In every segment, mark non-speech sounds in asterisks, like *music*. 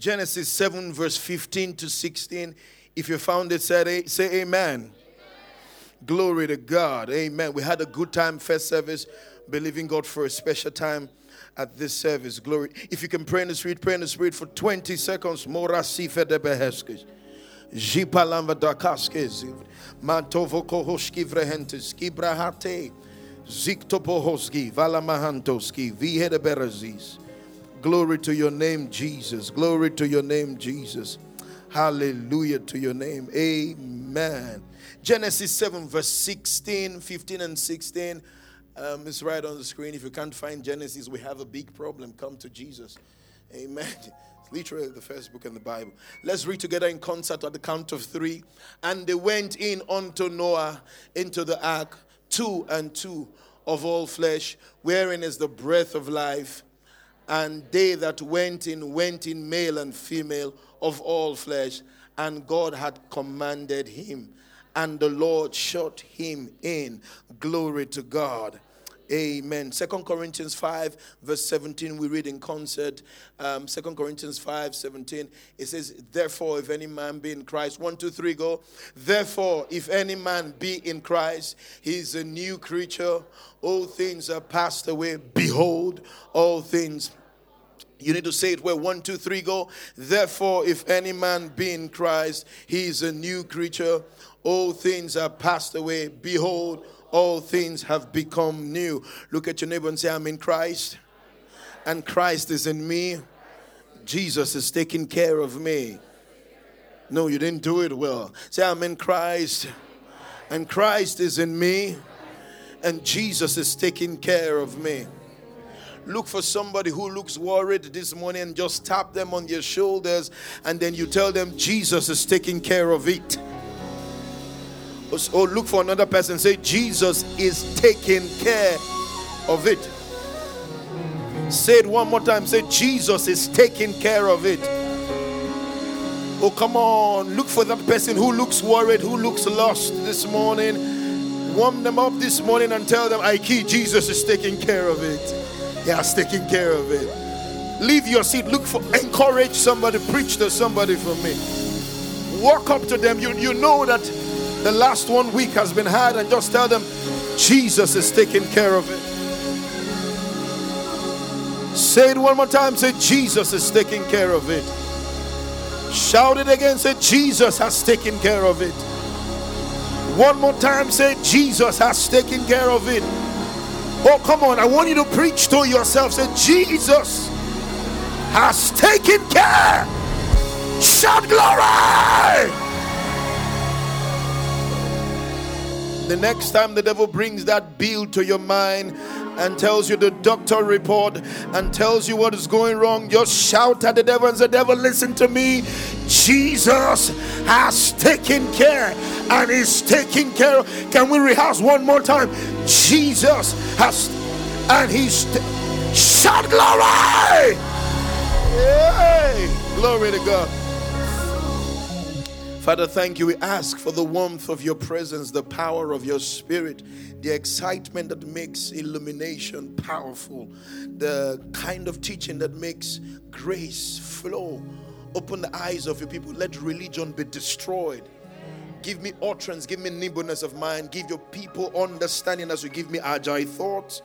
Genesis 7, verse 15 to 16. If you found it, say, say amen. amen. Glory to God. Amen. We had a good time first service, believing God for a special time at this service. Glory. If you can pray in the spirit, pray in the spirit for 20 seconds. Mora sife de beheskes. Jipalamba dakaskes. Mantovo kohoski vrehentes. Kibrahate. Ziktopohoski. Valamahantoski. Vihedeberazis. Glory to your name, Jesus. Glory to your name, Jesus. Hallelujah to your name. Amen. Genesis 7, verse 16, 15, and 16. Um, it's right on the screen. If you can't find Genesis, we have a big problem. Come to Jesus. Amen. It's literally the first book in the Bible. Let's read together in concert at the count of three. And they went in unto Noah into the ark, two and two of all flesh, wherein is the breath of life. And they that went in went in male and female of all flesh. And God had commanded him and the Lord shut him in. Glory to God. Amen. Second Corinthians 5, verse 17, we read in concert. Um, Second Corinthians 5, 17, it says, Therefore, if any man be in Christ, one, two, three, go. Therefore, if any man be in Christ, he is a new creature. All things are passed away. Behold, all things you need to say it where one, two, three go. Therefore, if any man be in Christ, he is a new creature. All things are passed away. Behold, all things have become new. Look at your neighbor and say, I'm in Christ, and Christ is in me. Jesus is taking care of me. No, you didn't do it well. Say, I'm in Christ, and Christ is in me, and Jesus is taking care of me. Look for somebody who looks worried this morning and just tap them on their shoulders, and then you tell them, Jesus is taking care of it. Or look for another person, say, Jesus is taking care of it. Say it one more time. Say, Jesus is taking care of it. Oh, come on. Look for that person who looks worried, who looks lost this morning. Warm them up this morning and tell them, I key, Jesus is taking care of it. Has taken care of it. Leave your seat. Look for, encourage somebody, preach to somebody for me. Walk up to them. You, you know that the last one week has been hard, and just tell them, Jesus is taking care of it. Say it one more time. Say, Jesus is taking care of it. Shout it again. Say, Jesus has taken care of it. One more time. Say, Jesus has taken care of it. Oh, come on. I want you to preach to yourself. Say, Jesus has taken care. Shout glory. The next time the devil brings that bill to your mind and tells you the doctor report and tells you what is going wrong, just shout at the devil and say, Devil, listen to me. Jesus has taken care and is taking care. Of. Can we rehearse one more time? Jesus has and he's t- shout glory! Yay! Glory to God. Father, thank you. We ask for the warmth of your presence, the power of your spirit, the excitement that makes illumination powerful, the kind of teaching that makes grace flow. Open the eyes of your people. Let religion be destroyed. Give me utterance, give me nimbleness of mind, give your people understanding as you give me agile thoughts.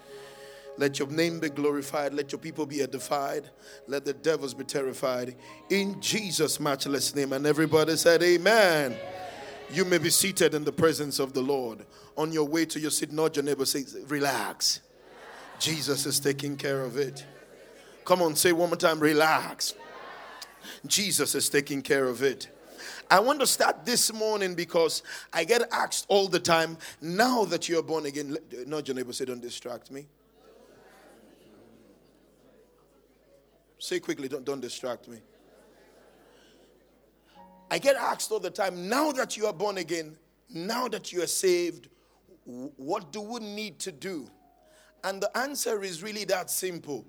Let your name be glorified. Let your people be edified. Let the devils be terrified. In Jesus' matchless name. And everybody said, Amen. You may be seated in the presence of the Lord. On your way to your seat, nudge your neighbor, say, Relax. Jesus is taking care of it. Come on, say one more time, relax. Jesus is taking care of it. I want to start this morning because I get asked all the time, now that you're born again, nudge your neighbor, say, Don't distract me. Say quickly, don't, don't distract me. I get asked all the time now that you are born again, now that you are saved, what do we need to do? And the answer is really that simple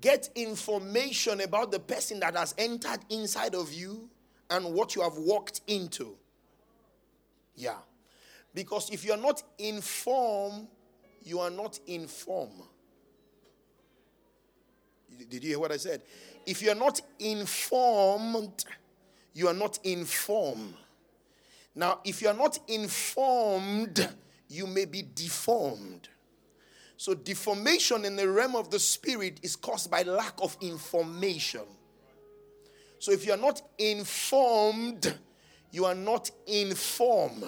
get information about the person that has entered inside of you and what you have walked into. Yeah. Because if you're not informed, you are not informed. Did you hear what I said? If you are not informed, you are not informed. Now, if you are not informed, you may be deformed. So, deformation in the realm of the spirit is caused by lack of information. So, if you are not informed, you are not informed.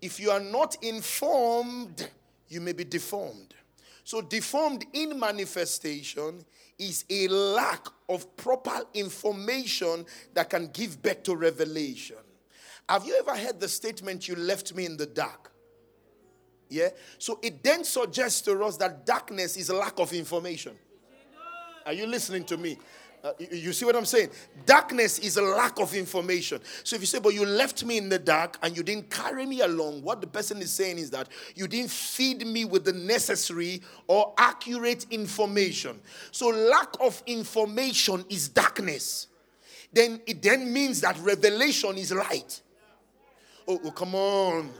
If you are not informed, you may be deformed. So, deformed in manifestation is a lack of proper information that can give birth to revelation. Have you ever heard the statement, You left me in the dark? Yeah? So it then suggests to us that darkness is a lack of information. Are you listening to me? Uh, you, see what I'm saying? Darkness is a lack of information. So if you say, but you left me in the dark and you didn't carry me along, what the person is saying is that you didn't feed me with the necessary or accurate information. So lack of information is darkness. Then it then means that revelation is light. Oh, oh come on.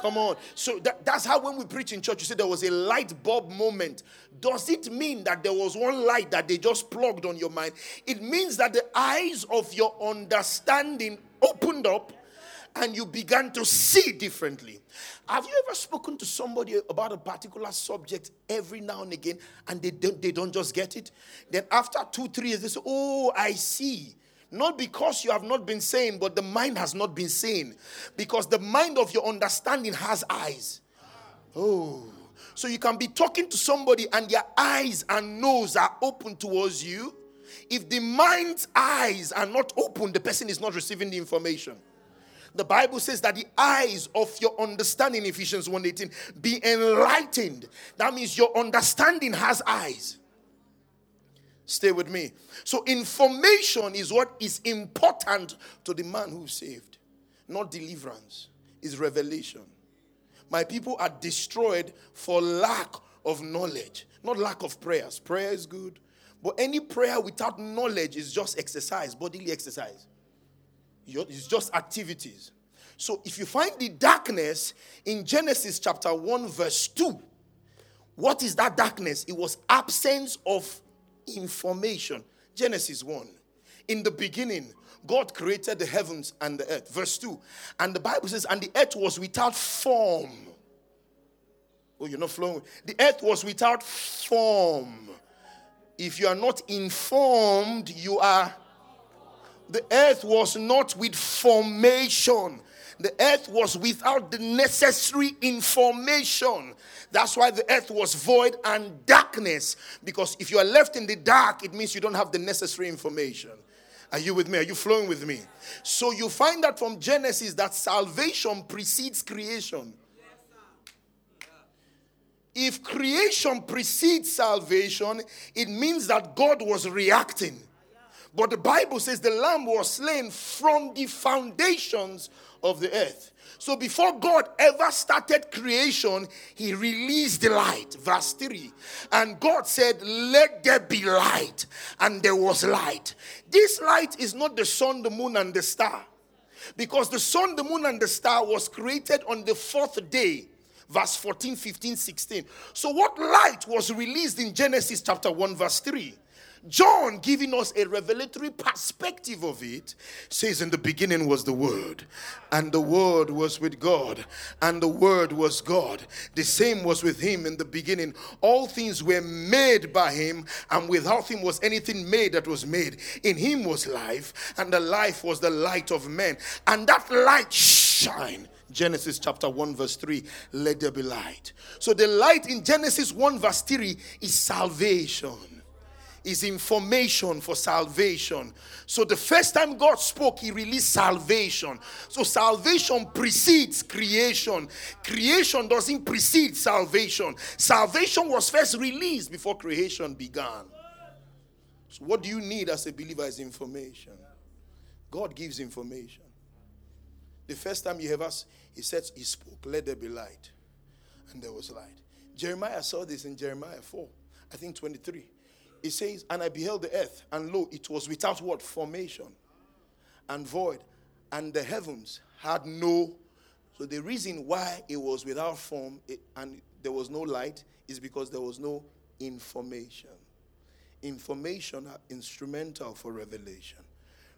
Come on. So that, that's how when we preach in church, you say there was a light bulb moment. Does it mean that there was one light that they just plugged on your mind? It means that the eyes of your understanding opened up and you began to see differently. Have you ever spoken to somebody about a particular subject every now and again and they don't, they don't just get it? Then after two, three years, they say, Oh, I see. Not because you have not been sane, but the mind has not been sane. Because the mind of your understanding has eyes. Oh. So you can be talking to somebody and their eyes and nose are open towards you. If the mind's eyes are not open, the person is not receiving the information. The Bible says that the eyes of your understanding, Ephesians 1:18, be enlightened. That means your understanding has eyes. Stay with me. So, information is what is important to the man who's saved, not deliverance, is revelation. My people are destroyed for lack of knowledge, not lack of prayers. Prayer is good, but any prayer without knowledge is just exercise, bodily exercise. It's just activities. So, if you find the darkness in Genesis chapter 1, verse 2, what is that darkness? It was absence of information. Genesis 1. In the beginning, God created the heavens and the earth. Verse 2. And the Bible says, and the earth was without form. Oh, you're not flowing. The earth was without form. If you are not informed, you are. The earth was not with formation. The earth was without the necessary information. That's why the earth was void and darkness. Because if you are left in the dark, it means you don't have the necessary information. Are you with me? Are you flowing with me? So you find that from Genesis that salvation precedes creation. If creation precedes salvation, it means that God was reacting. But the Bible says the lamb was slain from the foundations of the earth. So before God ever started creation, he released the light. Verse 3. And God said, Let there be light. And there was light. This light is not the sun, the moon, and the star. Because the sun, the moon, and the star was created on the fourth day verse 14, 15, 16. So, what light was released in Genesis chapter 1, verse 3? John, giving us a revelatory perspective of it, says, In the beginning was the Word, and the Word was with God, and the Word was God. The same was with Him in the beginning. All things were made by Him, and without Him was anything made that was made. In Him was life, and the life was the light of men. And that light shine. Genesis chapter 1, verse 3, let there be light. So the light in Genesis 1, verse 3 is salvation is information for salvation. So the first time God spoke, He released salvation. So salvation precedes creation. Creation doesn't precede salvation. Salvation was first released before creation began. So what do you need as a believer is information. God gives information. The first time you ever he said he spoke, let there be light. And there was light. Jeremiah saw this in Jeremiah 4, I think 23 it says, And I beheld the earth, and lo, it was without what? Formation and void. And the heavens had no. So the reason why it was without form it, and there was no light is because there was no information. Information are instrumental for revelation.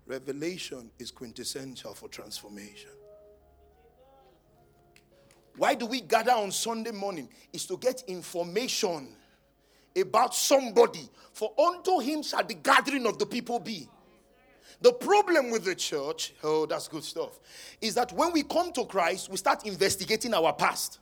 Revelation is quintessential for transformation. Why do we gather on Sunday morning? Is to get information about somebody. For unto him shall the gathering of the people be. The problem with the church, oh, that's good stuff, is that when we come to Christ, we start investigating our past.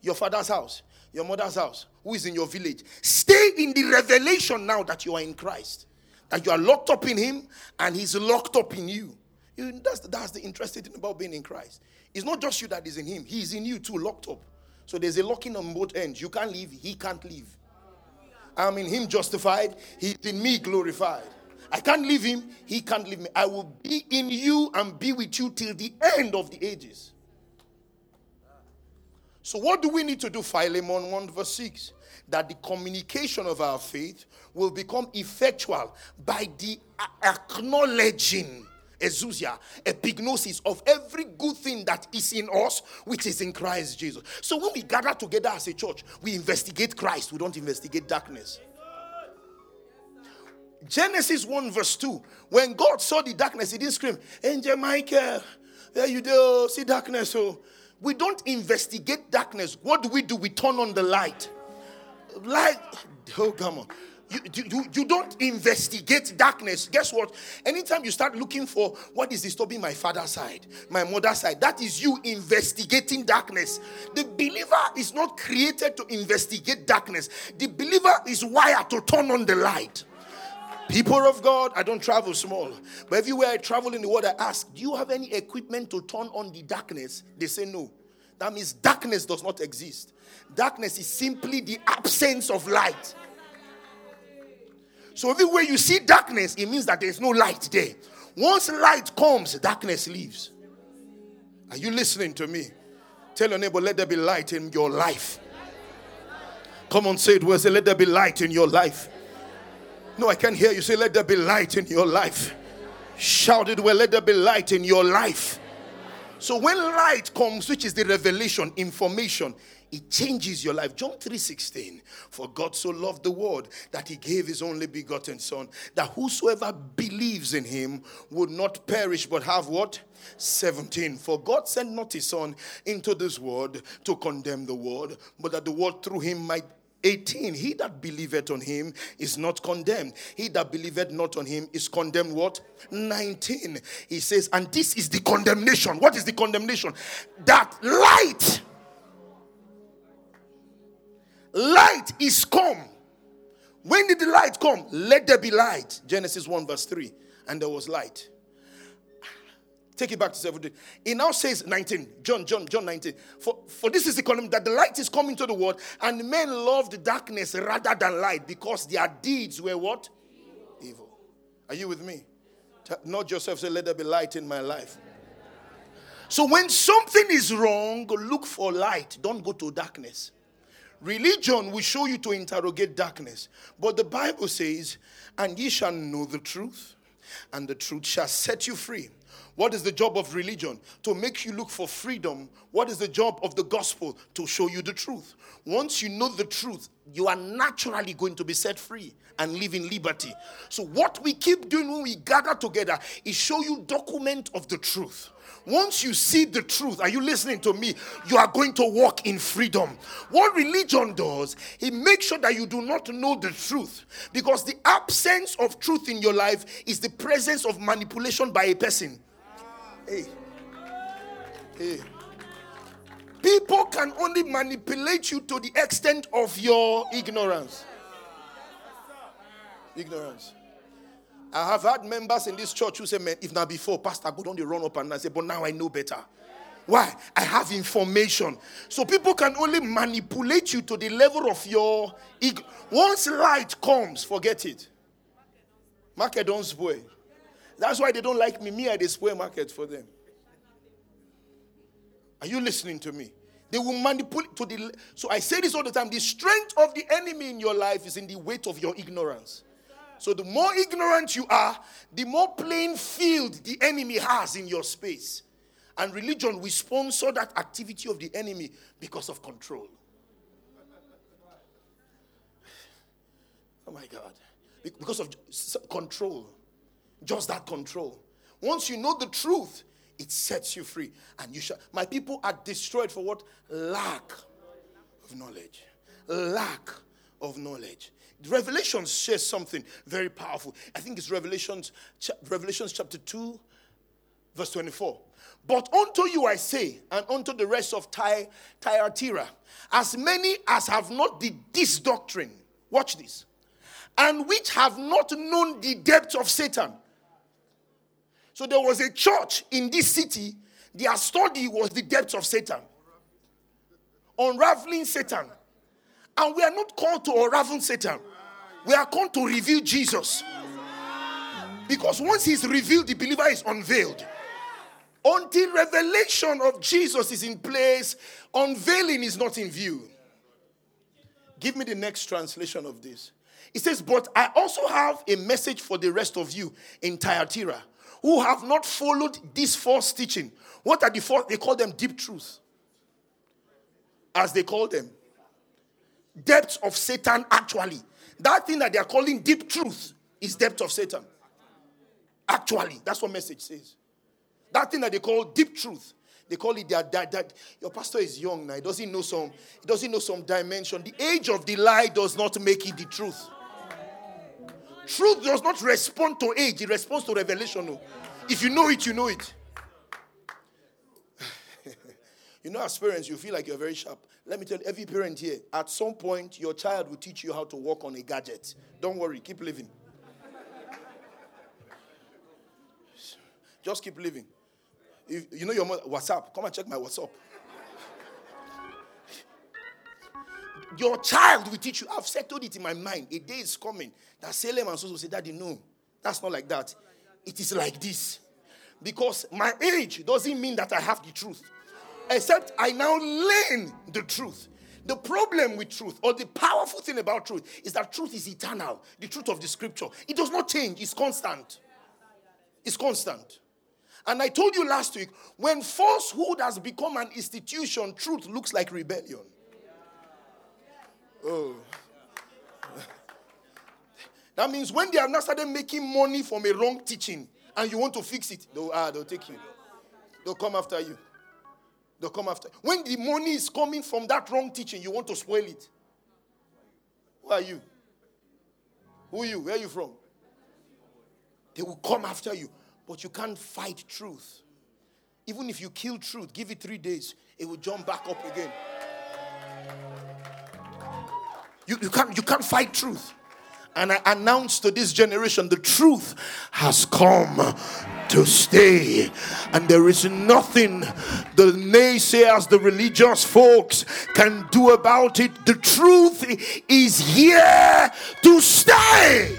Your father's house, your mother's house, who is in your village. Stay in the revelation now that you are in Christ, that you are locked up in Him and He's locked up in you. you that's, that's the interesting thing about being in Christ. It's not just you that is in Him, He's in you too, locked up. So there's a locking on both ends. You can't leave, He can't leave. I'm in Him justified, He's in me glorified. I can't leave him, he can't leave me. I will be in you and be with you till the end of the ages. So, what do we need to do? Philemon 1 verse 6 that the communication of our faith will become effectual by the acknowledging exousia, epignosis of every good thing that is in us, which is in Christ Jesus. So when we gather together as a church, we investigate Christ, we don't investigate darkness. Genesis 1, verse 2. When God saw the darkness, he didn't scream, Angel Michael, there you do, see darkness. So oh. we don't investigate darkness. What do we do? We turn on the light. Light, oh, come on. You, you, you don't investigate darkness. Guess what? Anytime you start looking for what is disturbing my father's side, my mother's side, that is you investigating darkness. The believer is not created to investigate darkness, the believer is wired to turn on the light. People of God, I don't travel small. But everywhere I travel in the world, I ask, Do you have any equipment to turn on the darkness? They say no. That means darkness does not exist. Darkness is simply the absence of light. So everywhere you see darkness, it means that there's no light there. Once light comes, darkness leaves. Are you listening to me? Tell your neighbor, let there be light in your life. Come on, say it well. Say, let there be light in your life. No, I can't hear you say, Let there be light in your life. Shout it well, let there be light in your life. So when light comes, which is the revelation, information, it changes your life. John 3:16. For God so loved the world that he gave his only begotten son, that whosoever believes in him would not perish but have what? 17. For God sent not his son into this world to condemn the world, but that the world through him might 18 he that believeth on him is not condemned he that believeth not on him is condemned what 19 he says and this is the condemnation what is the condemnation that light light is come when did the light come let there be light genesis 1 verse 3 and there was light Take it back to 17. It now says 19. John, John, John 19. For, for this is the column that the light is coming to the world, and men loved darkness rather than light because their deeds were what? Evil. Evil. Are you with me? Not yourself say, let there be light in my life. So when something is wrong, look for light. Don't go to darkness. Religion will show you to interrogate darkness. But the Bible says, and ye shall know the truth, and the truth shall set you free. What is the job of religion? To make you look for freedom. What is the job of the gospel? To show you the truth. Once you know the truth, you are naturally going to be set free and live in liberty. So, what we keep doing when we gather together is show you document of the truth. Once you see the truth, are you listening to me? You are going to walk in freedom. What religion does, it makes sure that you do not know the truth because the absence of truth in your life is the presence of manipulation by a person. Hey. Hey. People can only manipulate you to the extent of your ignorance. Ignorance. I have had members in this church who say, Man, if not before, Pastor, go down the run up and I say, But now I know better. Why? I have information. So people can only manipulate you to the level of your ego. Once light comes, forget it. Market don't spoil. That's why they don't like me. Me, I display market for them. Are you listening to me? They will manipulate to the. So I say this all the time. The strength of the enemy in your life is in the weight of your ignorance. So the more ignorant you are, the more playing field the enemy has in your space. And religion will sponsor that activity of the enemy because of control. Oh my God. Because of control. Just that control. Once you know the truth, it sets you free. And you shall. My people are destroyed for what? Lack of knowledge. Lack of knowledge. Revelations says something very powerful. I think it's Revelations, Revelations chapter 2, verse 24. But unto you I say, and unto the rest of Ty, Thyatira, as many as have not the, this doctrine, watch this, and which have not known the depth of Satan. So there was a church in this city, their study was the depth of Satan, unraveling Satan. And we are not called to unravel Satan, we are called to reveal Jesus. Because once he's revealed, the believer is unveiled. Until revelation of Jesus is in place, unveiling is not in view. Give me the next translation of this. It says, But I also have a message for the rest of you in Thyatira who have not followed this false teaching. What are the false? They call them deep truths. As they call them. Depths of Satan, actually. That thing that they are calling deep truth is depth of Satan. Actually, that's what message says. That thing that they call deep truth. They call it that, that, your pastor is young now. He doesn't know some, he doesn't know some dimension. The age of the lie does not make it the truth. Truth does not respond to age, it responds to revelation. Oh. If you know it, you know it. *laughs* you know, as parents, you feel like you're very sharp. Let me tell you, every parent here, at some point, your child will teach you how to work on a gadget. Don't worry, keep living. Just keep living. If, you know your mother, WhatsApp. Come and check my WhatsApp. Your child will teach you. I've settled it in my mind. A day is coming that Salem and so will say, Daddy, no, that's not like that. It is like this. Because my age doesn't mean that I have the truth, except I now learn the truth. The problem with truth, or the powerful thing about truth, is that truth is eternal. The truth of the scripture. It does not change, it's constant. It's constant. And I told you last week when falsehood has become an institution, truth looks like rebellion. Oh. *laughs* That means when they have not started making money from a wrong teaching and you want to fix it, they'll, ah, they'll take you. They'll come after you. They'll come after. When the money is coming from that wrong teaching, you want to spoil it. Who are you? Who are you? Where are you from? They will come after you. But you can't fight truth. Even if you kill truth, give it three days, it will jump back up again. You, you, can't, you can't fight truth. And I announce to this generation the truth has come to stay. And there is nothing the naysayers, the religious folks can do about it. The truth is here to stay.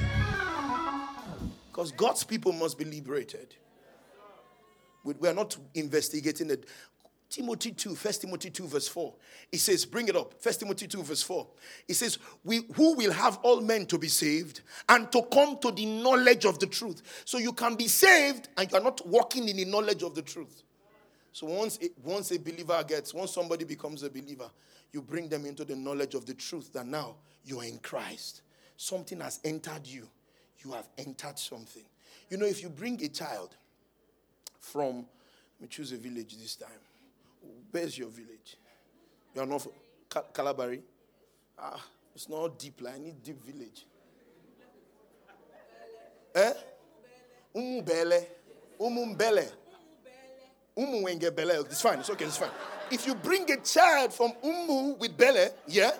Because God's people must be liberated. We are not investigating it. Timothy 2, 1 Timothy 2, verse 4. It says, bring it up. 1 Timothy 2, verse 4. It says, we, Who will have all men to be saved and to come to the knowledge of the truth. So you can be saved and you are not walking in the knowledge of the truth. So once, it, once a believer gets, once somebody becomes a believer, you bring them into the knowledge of the truth that now you are in Christ. Something has entered you you have entered something. You know, if you bring a child from, let me choose a village this time. Where's your village? You are not Cal- Calabari? Ah, it's not deep. Like, I need deep village. Eh? Umumbele. Umumbele. Umu bele. It's fine. It's okay. It's fine. If you bring a child from Umu with bele, yeah,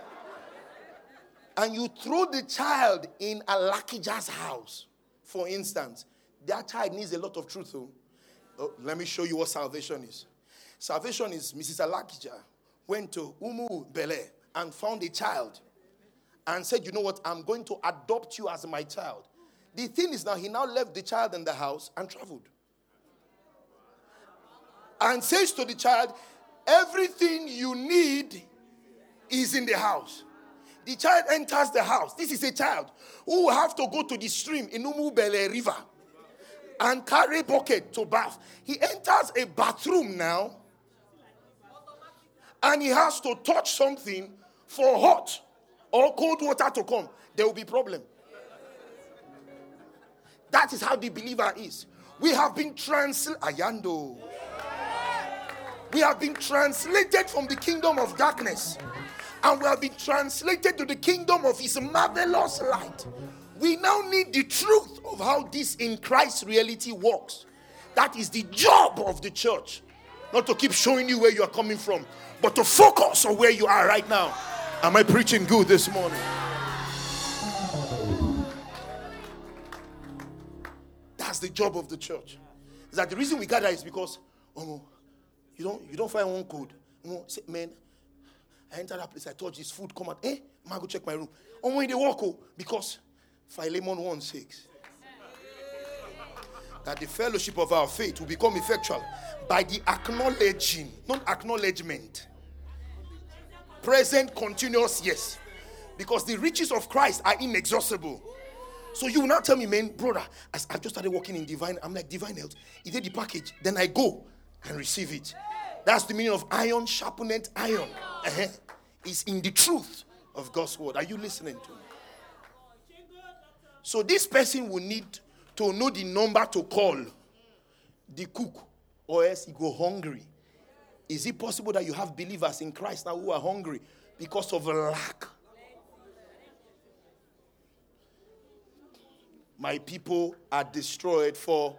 and you throw the child in a Alakija's house, for instance, that child needs a lot of truth. Oh let me show you what salvation is. Salvation is Mrs. Alakija went to Umu Bele and found a child and said, You know what? I'm going to adopt you as my child. The thing is now, he now left the child in the house and traveled. And says to the child, Everything you need is in the house. The child enters the house. This is a child who will have to go to the stream in Umubele River and carry bucket to bath. He enters a bathroom now and he has to touch something for hot or cold water to come. There will be problem. That is how the believer is. We have been translated. We have been translated from the kingdom of darkness and we have been translated to the kingdom of his marvelous light. We now need the truth of how this in Christ reality works. That is the job of the church. Not to keep showing you where you are coming from, but to focus on where you are right now. Am I preaching good this morning? That's the job of the church. Is that the reason we gather is because oh, you don't you don't find one code. say, man, I entered that place, I thought this food come out. Eh, man, go check my room. Oh, when they walk, oh, because Philemon 1 6. That the fellowship of our faith will become effectual by the acknowledging, not acknowledgement. Present, continuous, yes. Because the riches of Christ are inexhaustible. So you will not tell me, man, brother, as I've just started working in divine, I'm like divine health. Is it the package? Then I go and receive it. That's the meaning of iron sharpened iron. Uh-huh. It's in the truth of God's word. Are you listening to me? So this person will need to know the number to call the cook, or else he go hungry. Is it possible that you have believers in Christ now who are hungry because of lack? My people are destroyed for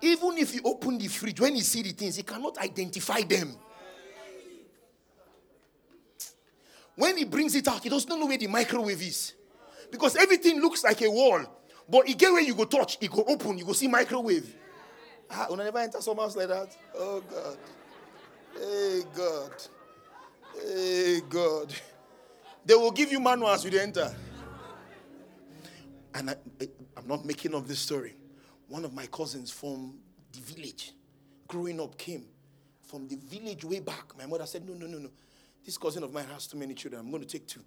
even if you open the fridge, when you see the things, you cannot identify them. When he brings it out, he doesn't know where the microwave is. Because everything looks like a wall. But again, when you go touch, it go open, you go see microwave. Ah, when I never enter some house like that. Oh God. Hey God. Hey God. They will give you manuals when you enter. And I, I'm not making up this story one of my cousins from the village, growing up, came from the village way back. My mother said, No, no, no, no. This cousin of mine has too many children. I'm going to take two.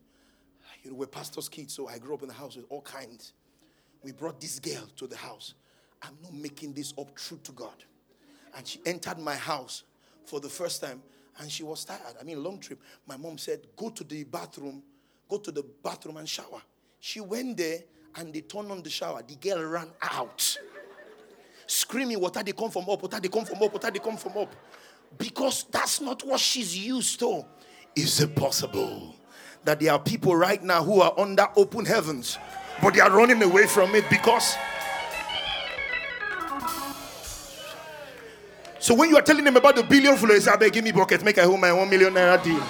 You know, we're pastor's kids, so I grew up in the house with all kinds. We brought this girl to the house. I'm not making this up true to God. And she entered my house for the first time and she was tired. I mean, long trip. My mom said, Go to the bathroom, go to the bathroom and shower. She went there and they turned on the shower. The girl ran out screaming, Water they come from up, water they come from up, water they come from up. Because that's not what she's used to. Is it possible that there are people right now who are under open heavens, but they are running away from it because. So when you are telling them about the billion flow, say, I beg, give me bucket, make a home my one million naira deal.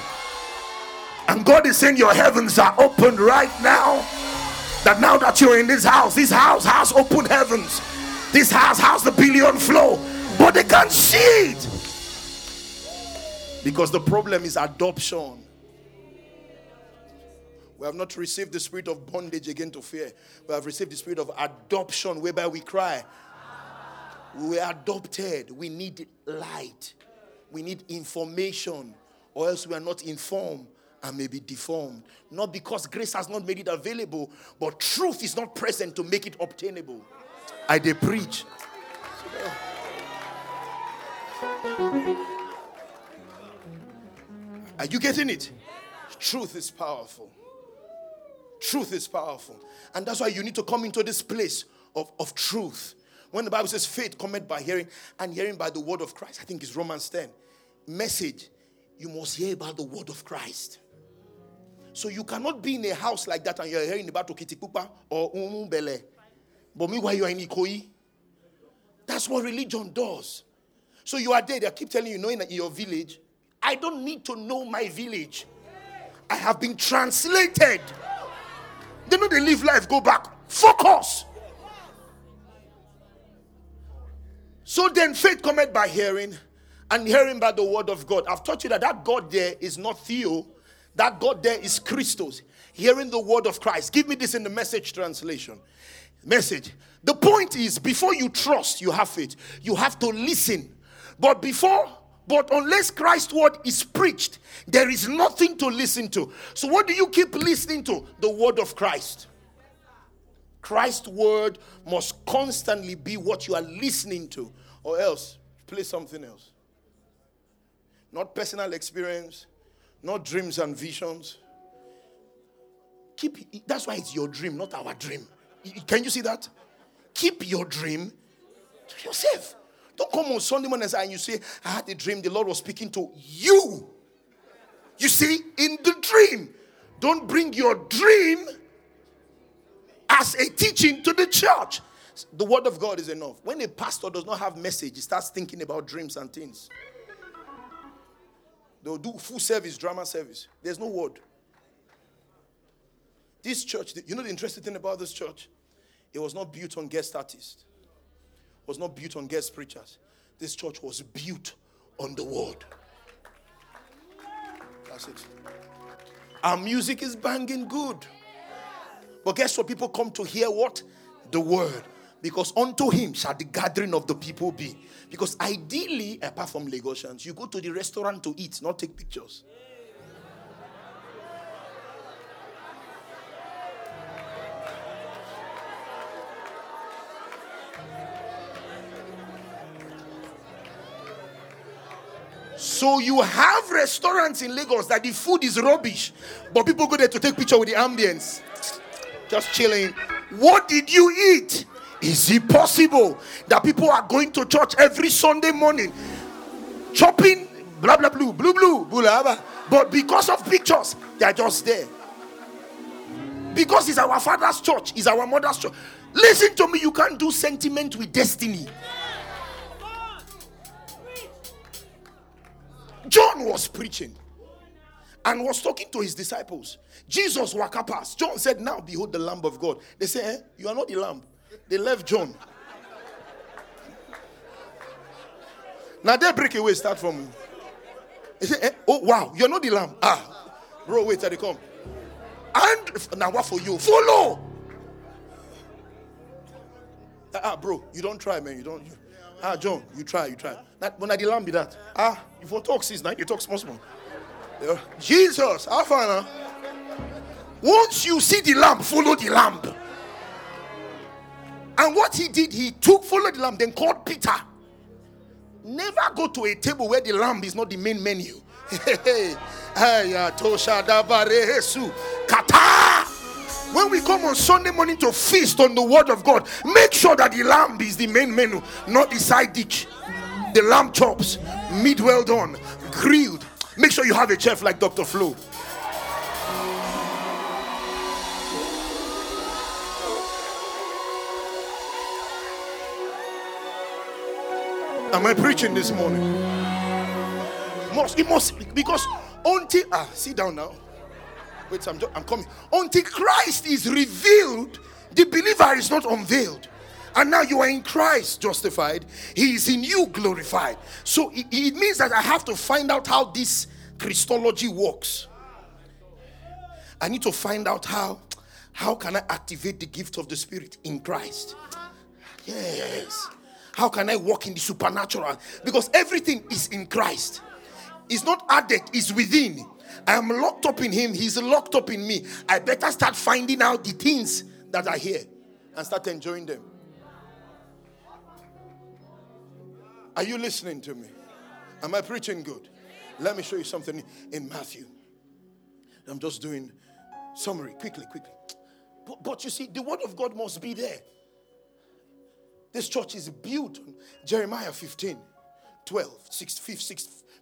And God is saying your heavens are open right now. That now that you're in this house, this house has open heavens. This house has the billion flow, but they can't see it. Because the problem is adoption. We have not received the spirit of bondage again to fear. We have received the spirit of adoption, whereby we cry. We are adopted. We need light. We need information, or else we are not informed and may be deformed. Not because grace has not made it available, but truth is not present to make it obtainable. I did preach. Are you getting it? Truth is powerful. Truth is powerful. And that's why you need to come into this place of, of truth. When the Bible says faith cometh by hearing, and hearing by the word of Christ, I think it's Romans 10. Message, you must hear about the word of Christ. So you cannot be in a house like that and you're hearing about Okitipupa or Umumbele but meanwhile, you are in Ikoyi. That's what religion does. So you are there, they keep telling you, knowing that in your village, I don't need to know my village. I have been translated. They know they live life, go back. Focus. So then faith cometh by hearing, and hearing by the word of God. I've taught you that that God there is not Theo, that God there is Christos. Hearing the word of Christ. Give me this in the message translation. Message. The point is, before you trust, you have faith. You have to listen. But before, but unless Christ's word is preached, there is nothing to listen to. So, what do you keep listening to? The word of Christ. Christ's word must constantly be what you are listening to, or else play something else. Not personal experience, not dreams and visions. Keep that's why it's your dream, not our dream. Can you see that? Keep your dream to yourself. Don't come on Sunday morning and you say, I had a dream, the Lord was speaking to you. You see, in the dream, don't bring your dream as a teaching to the church. The word of God is enough. When a pastor does not have message, he starts thinking about dreams and things. They'll do full service, drama service. There's no word. This church, you know the interesting thing about this church? It was not built on guest artists. Was not built on guest preachers. This church was built on the word. That's it. Our music is banging good. But guess what? People come to hear what? The word. Because unto him shall the gathering of the people be. Because ideally, apart from Lagosians, you go to the restaurant to eat, not take pictures. So you have restaurants in Lagos that the food is rubbish, but people go there to take picture with the ambience. Just chilling. What did you eat? Is it possible that people are going to church every Sunday morning, chopping blah blah blue, blue blue, blah, but because of pictures, they are just there. Because it's our father's church, it's our mother's church. Listen to me, you can't do sentiment with destiny. John was preaching and was talking to his disciples. Jesus walked past. John said, Now behold the Lamb of God. They say, eh, You are not the Lamb. They left John. now they break away, start from. He said, eh, Oh, wow, you're not the Lamb. Ah, bro, wait till they come. And now what for you? Follow. Ah, bro, you don't try, man. You don't. You, ah, John, you try, you try. That, when I the lamb be that. Ah, you talk six, now you talk small, small. Yeah. Jesus, how far now? Once you see the lamb, follow the lamb. And what he did, he took, followed the lamb, then called Peter. Never go to a table where the lamb is not the main menu. When we come on Sunday morning to feast on the word of God, make sure that the lamb is the main menu, not the side dish. The lamb chops, meat well done, grilled. Make sure you have a chef like Dr. Flo. Am I preaching this morning? Must it must because until ah sit down now. Wait, I'm, I'm coming. Until Christ is revealed, the believer is not unveiled. And now you are in Christ justified, He is in you glorified. So it, it means that I have to find out how this Christology works. I need to find out how how can I activate the gift of the Spirit in Christ? Yes. How can I walk in the supernatural? Because everything is in Christ. It's not added, it's within. I am locked up in Him, He's locked up in me. I better start finding out the things that are here and start enjoying them. Are you listening to me? Am I preaching good? Let me show you something in Matthew. I'm just doing summary quickly, quickly. But, but you see, the word of God must be there. This church is built on Jeremiah 15, 12, 6,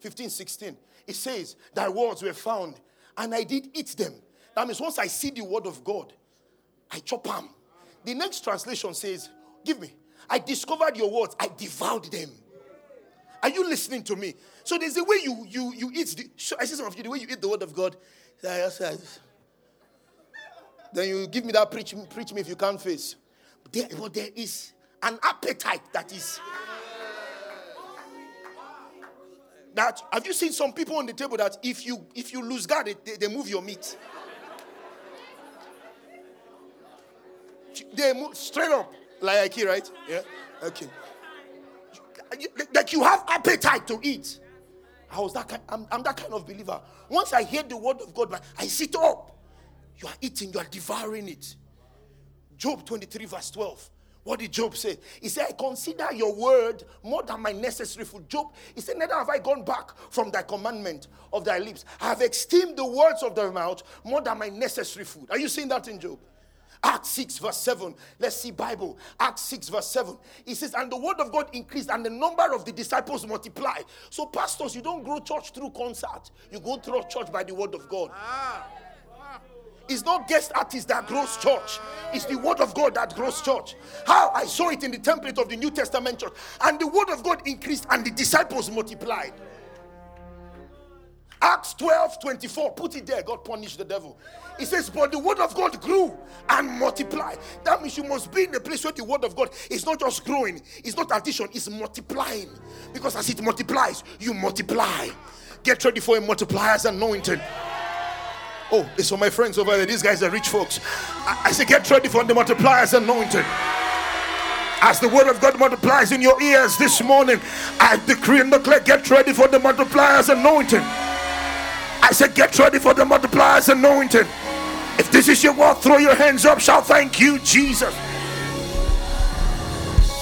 15, 16. It says, Thy words were found, and I did eat them. That means once I see the word of God, I chop them. The next translation says, Give me. I discovered your words, I devoured them. Are you listening to me? So there's a way you you you eat the I see some of you the way you eat the word of God. Then you give me that preach preach me if you can't face. There, but there is an appetite that is. That have you seen some people on the table that if you if you lose guard, they, they move your meat. They move straight up like here, right? Yeah. Okay. Like you have appetite to eat. I was that kind, I'm, I'm that kind of believer. Once I hear the word of God, I sit up. You are eating, you are devouring it. Job 23, verse 12. What did Job say? He said, I consider your word more than my necessary food. Job, he said, Neither have I gone back from thy commandment of thy lips. I have esteemed the words of thy mouth more than my necessary food. Are you seeing that in Job? Acts 6, verse 7. Let's see Bible. Acts 6, verse 7. It says, And the word of God increased, and the number of the disciples multiplied. So, pastors, you don't grow church through concert. You go through church by the word of God. Ah. It's not guest artists that grows church. It's the word of God that grows church. How I saw it in the template of the New Testament church. And the word of God increased and the disciples multiplied. Acts 12 24. Put it there. God punished the devil. He says, But the word of God grew and multiplied. That means you must be in a place where the word of God is not just growing, it's not addition, it's multiplying. Because as it multiplies, you multiply. Get ready for a multiplier's anointing. Oh, it's for my friends over there. These guys are rich folks. I, I say, get ready for the multiplier's anointing. As the word of God multiplies in your ears this morning, I decree and declare, get ready for the multiplier's anointing. I said, get ready for the multiplier's anointing. If this is your word, throw your hands up, Shall thank you, Jesus.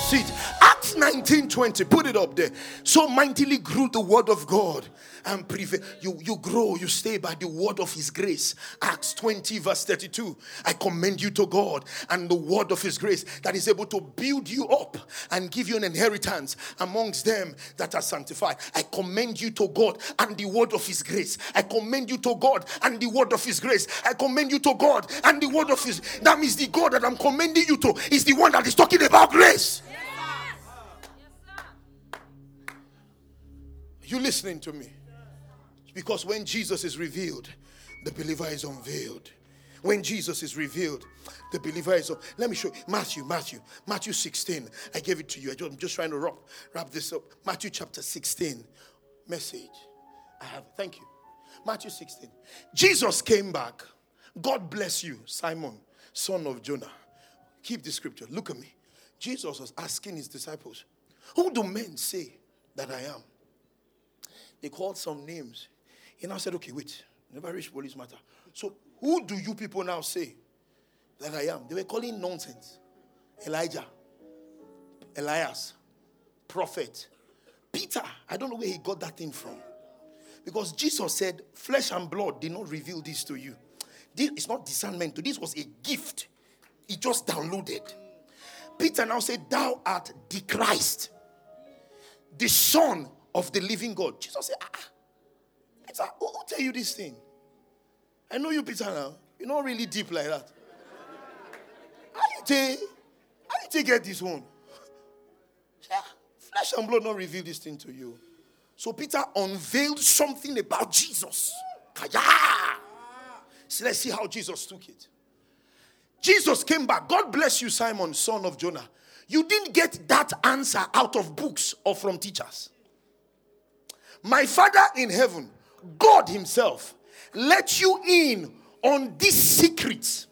See, Acts 19 20, put it up there. So mightily grew the word of God and prevail. You, you grow, you stay by the word of his grace. Acts 20, verse 32. I commend you to God and the word of his grace that is able to build you up and give you an inheritance amongst them that are sanctified. I commend you to God and the word of his grace. I commend you to God and the word of his grace. I commend you to God and the word of his. That means the God that I'm commending you to is the one that is talking about grace. You listening to me? Because when Jesus is revealed, the believer is unveiled. When Jesus is revealed, the believer is. Let me show you. Matthew, Matthew, Matthew 16. I gave it to you. I'm just trying to wrap, wrap this up. Matthew chapter 16. Message. I have. Thank you. Matthew 16. Jesus came back. God bless you, Simon, son of Jonah. Keep the scripture. Look at me. Jesus was asking his disciples, Who do men say that I am? They called some names. He now said, okay, wait. Never reached police matter. So who do you people now say that I am? They were calling nonsense. Elijah, Elias, prophet, Peter. I don't know where he got that thing from. Because Jesus said, flesh and blood did not reveal this to you. This is not discernment. This was a gift. He just downloaded. Peter now said, Thou art the Christ, the Son of the living God. Jesus said, ah, Peter, who, who tell you this thing? I know you, Peter, now. You're not really deep like that. How you take, how you take get this one? Yeah, flesh and blood not reveal this thing to you. So Peter unveiled something about Jesus. So let's see how Jesus took it. Jesus came back. God bless you, Simon, son of Jonah. You didn't get that answer out of books or from teachers. My Father in heaven God Himself let you in on this secret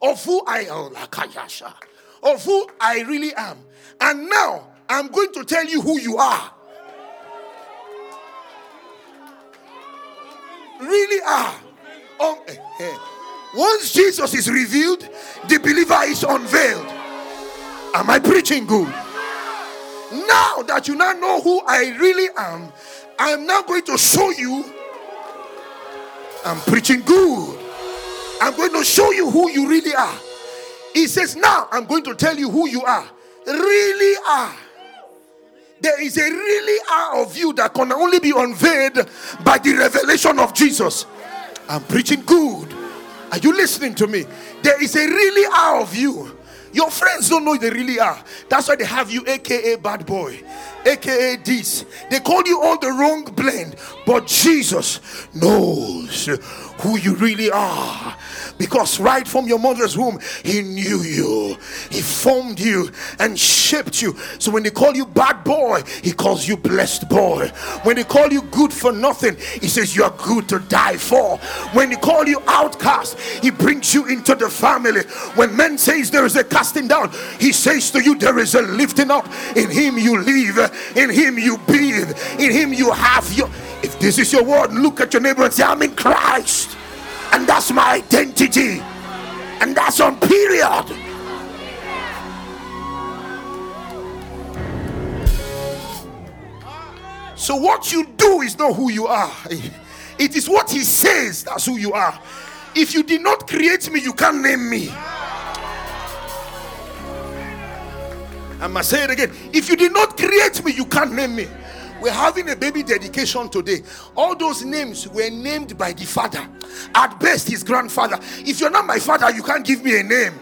of who I am, of who I really am. And now I'm going to tell you who you are. Really are. Um, eh, eh. Once Jesus is revealed, the believer is unveiled. Am I preaching good? Now that you now know who I really am, I'm now going to show you. I'm preaching good. I'm going to show you who you really are. He says, Now I'm going to tell you who you are. Really are. There is a really are of you that can only be unveiled by the revelation of Jesus. I'm preaching good. Are you listening to me? There is a really are of you your friends don't know who they really are. That's why they have you, aka bad boy, aka this. They call you all the wrong blend, but Jesus knows who you really are. Because right from your mother's womb, He knew you, He formed you and shaped you. So when they call you bad boy, He calls you blessed boy. When they call you good for nothing, He says you are good to die for. When they call you outcast, He brings you into the family. When men says there is a casting down, He says to you there is a lifting up. In Him you live, in Him you breathe, in Him you have your. If this is your word, look at your neighbor and say, I'm in Christ and that's my identity. And that's on period. So what you do is not who you are. *laughs* It is what he says that's who you are. If you did not create me you can't name me. I must say it again. If you did not create me you can't name me. We're having a baby dedication today. All those names were named by the father. At best, his grandfather. If you're not my father, you can't give me a name.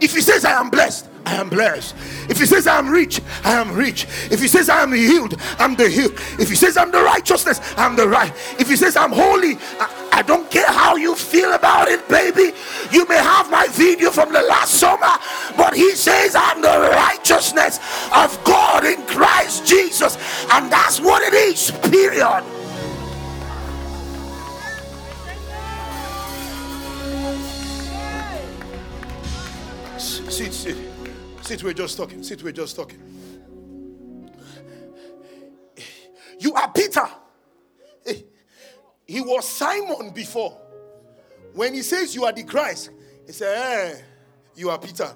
If he says I am blessed, I am blessed. If he says I am rich, I am rich. If he says I am healed, I'm the healed. If he says I'm the righteousness, I'm the right. If he says I'm holy, I, I don't care how you feel about it, baby. You may have my video from the last summer, but he says I'm the righteousness of God in Christ Jesus. And that's what it is, period. Sit, sit. Sit, we're just talking. Sit, we're just talking. You are Peter. Eh, he was Simon before. When he says you are the Christ, he said, hey, You are Peter.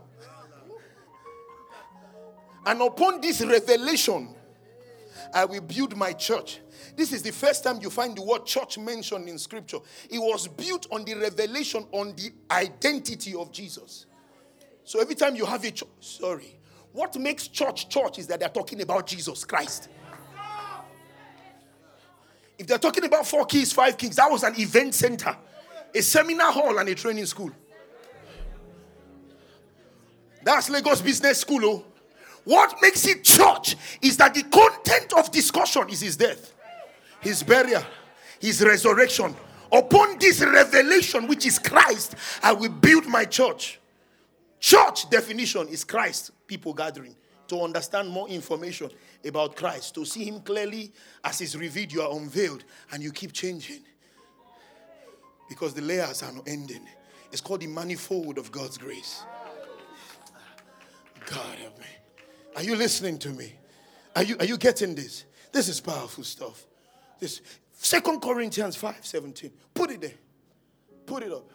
And upon this revelation, I will build my church. This is the first time you find the word church mentioned in scripture. It was built on the revelation on the identity of Jesus. So every time you have a church, sorry, what makes church church is that they're talking about Jesus Christ. If they're talking about four keys, five kings, that was an event center, a seminar hall, and a training school. That's Lagos Business School. Oh. What makes it church is that the content of discussion is his death, his burial, his resurrection. Upon this revelation, which is Christ, I will build my church. Church definition is Christ, people gathering to understand more information about Christ, to see Him clearly as He's revealed, you are unveiled, and you keep changing because the layers are not ending. It's called the manifold of God's grace. God help me. Are you listening to me? Are you, are you getting this? This is powerful stuff. This Second Corinthians 5 17. Put it there. Put it up.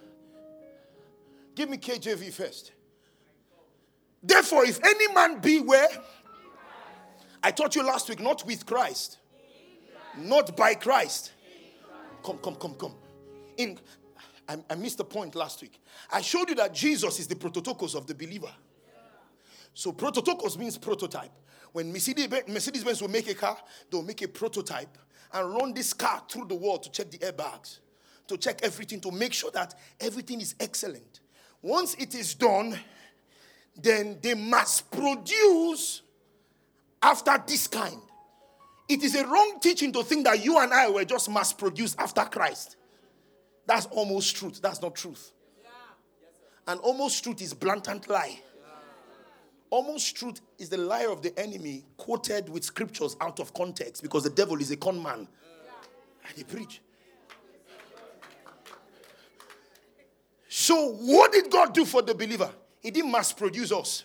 Give me KJV first. Therefore, if any man be where? I taught you last week, not with Christ, not by Christ. Come, come, come, come. In, I, I missed the point last week. I showed you that Jesus is the prototokos of the believer. So prototokos means prototype. When Mercedes Benz will make a car, they'll make a prototype and run this car through the world to check the airbags, to check everything, to make sure that everything is excellent. Once it is done, then they must produce after this kind. It is a wrong teaching to think that you and I were just mass produced after Christ. That's almost truth. That's not truth. And almost truth is blatant lie. Almost truth is the lie of the enemy quoted with scriptures out of context because the devil is a con man. And he preach. So, what did God do for the believer? He didn't mass produce us,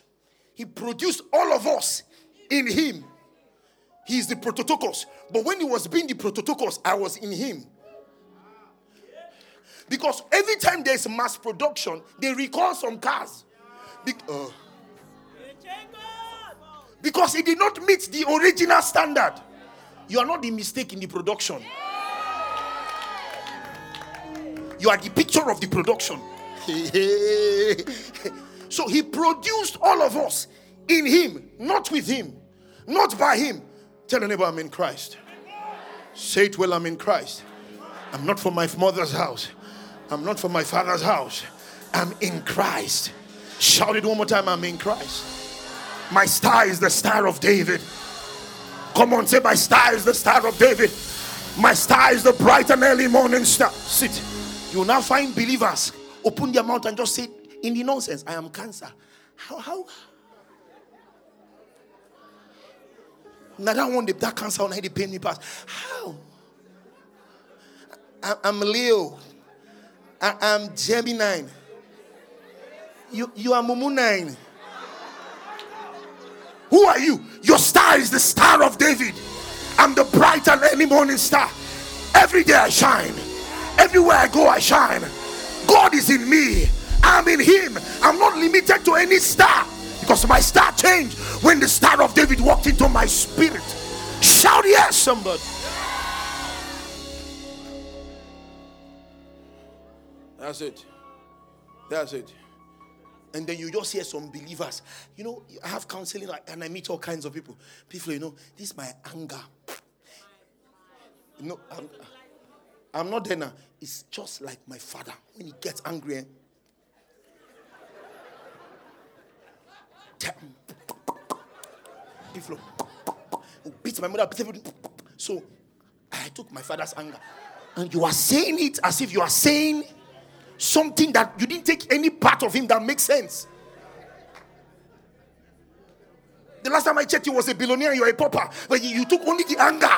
He produced all of us in Him. He is the prototokos. But when He was being the prototokos, I was in Him. Because every time there's mass production, they recall some cars. Be- uh, because it did not meet the original standard. You are not the mistake in the production. You are the picture of the production. *laughs* So he produced all of us in him, not with him, not by him. Tell a neighbor, I'm in Christ. Say it well, I'm in Christ. I'm not from my mother's house. I'm not from my father's house. I'm in Christ. Shout it one more time, I'm in Christ. My star is the star of David. Come on, say, My star is the star of David. My star is the bright and early morning star. Sit. You will now find believers open their mouth and just say, in the nonsense. I am cancer. How? How? Now that one, that cancer on the pain me pass. How? I, I'm Leo. I, am Gemini. You, you are Mumu 9. Who are you? Your star is the star of David. I'm the bright and early morning star. Every day I shine. Everywhere I go, I shine. God is in me. I'm in him. I'm not limited to any star because my star changed when the star of David walked into my spirit. Shout yes, somebody. That's it. That's it. And then you just hear some believers. You know, I have counseling and I meet all kinds of people. People, you know, this is my anger. Know, I'm, I'm not there now. It's just like my father. When he gets angry, eh, people beat my mother. So I took my father's anger. And you are saying it as if you are saying something that you didn't take any part of him that makes sense. The last time I checked, you was a billionaire, you're a pauper, but you, you took only the anger.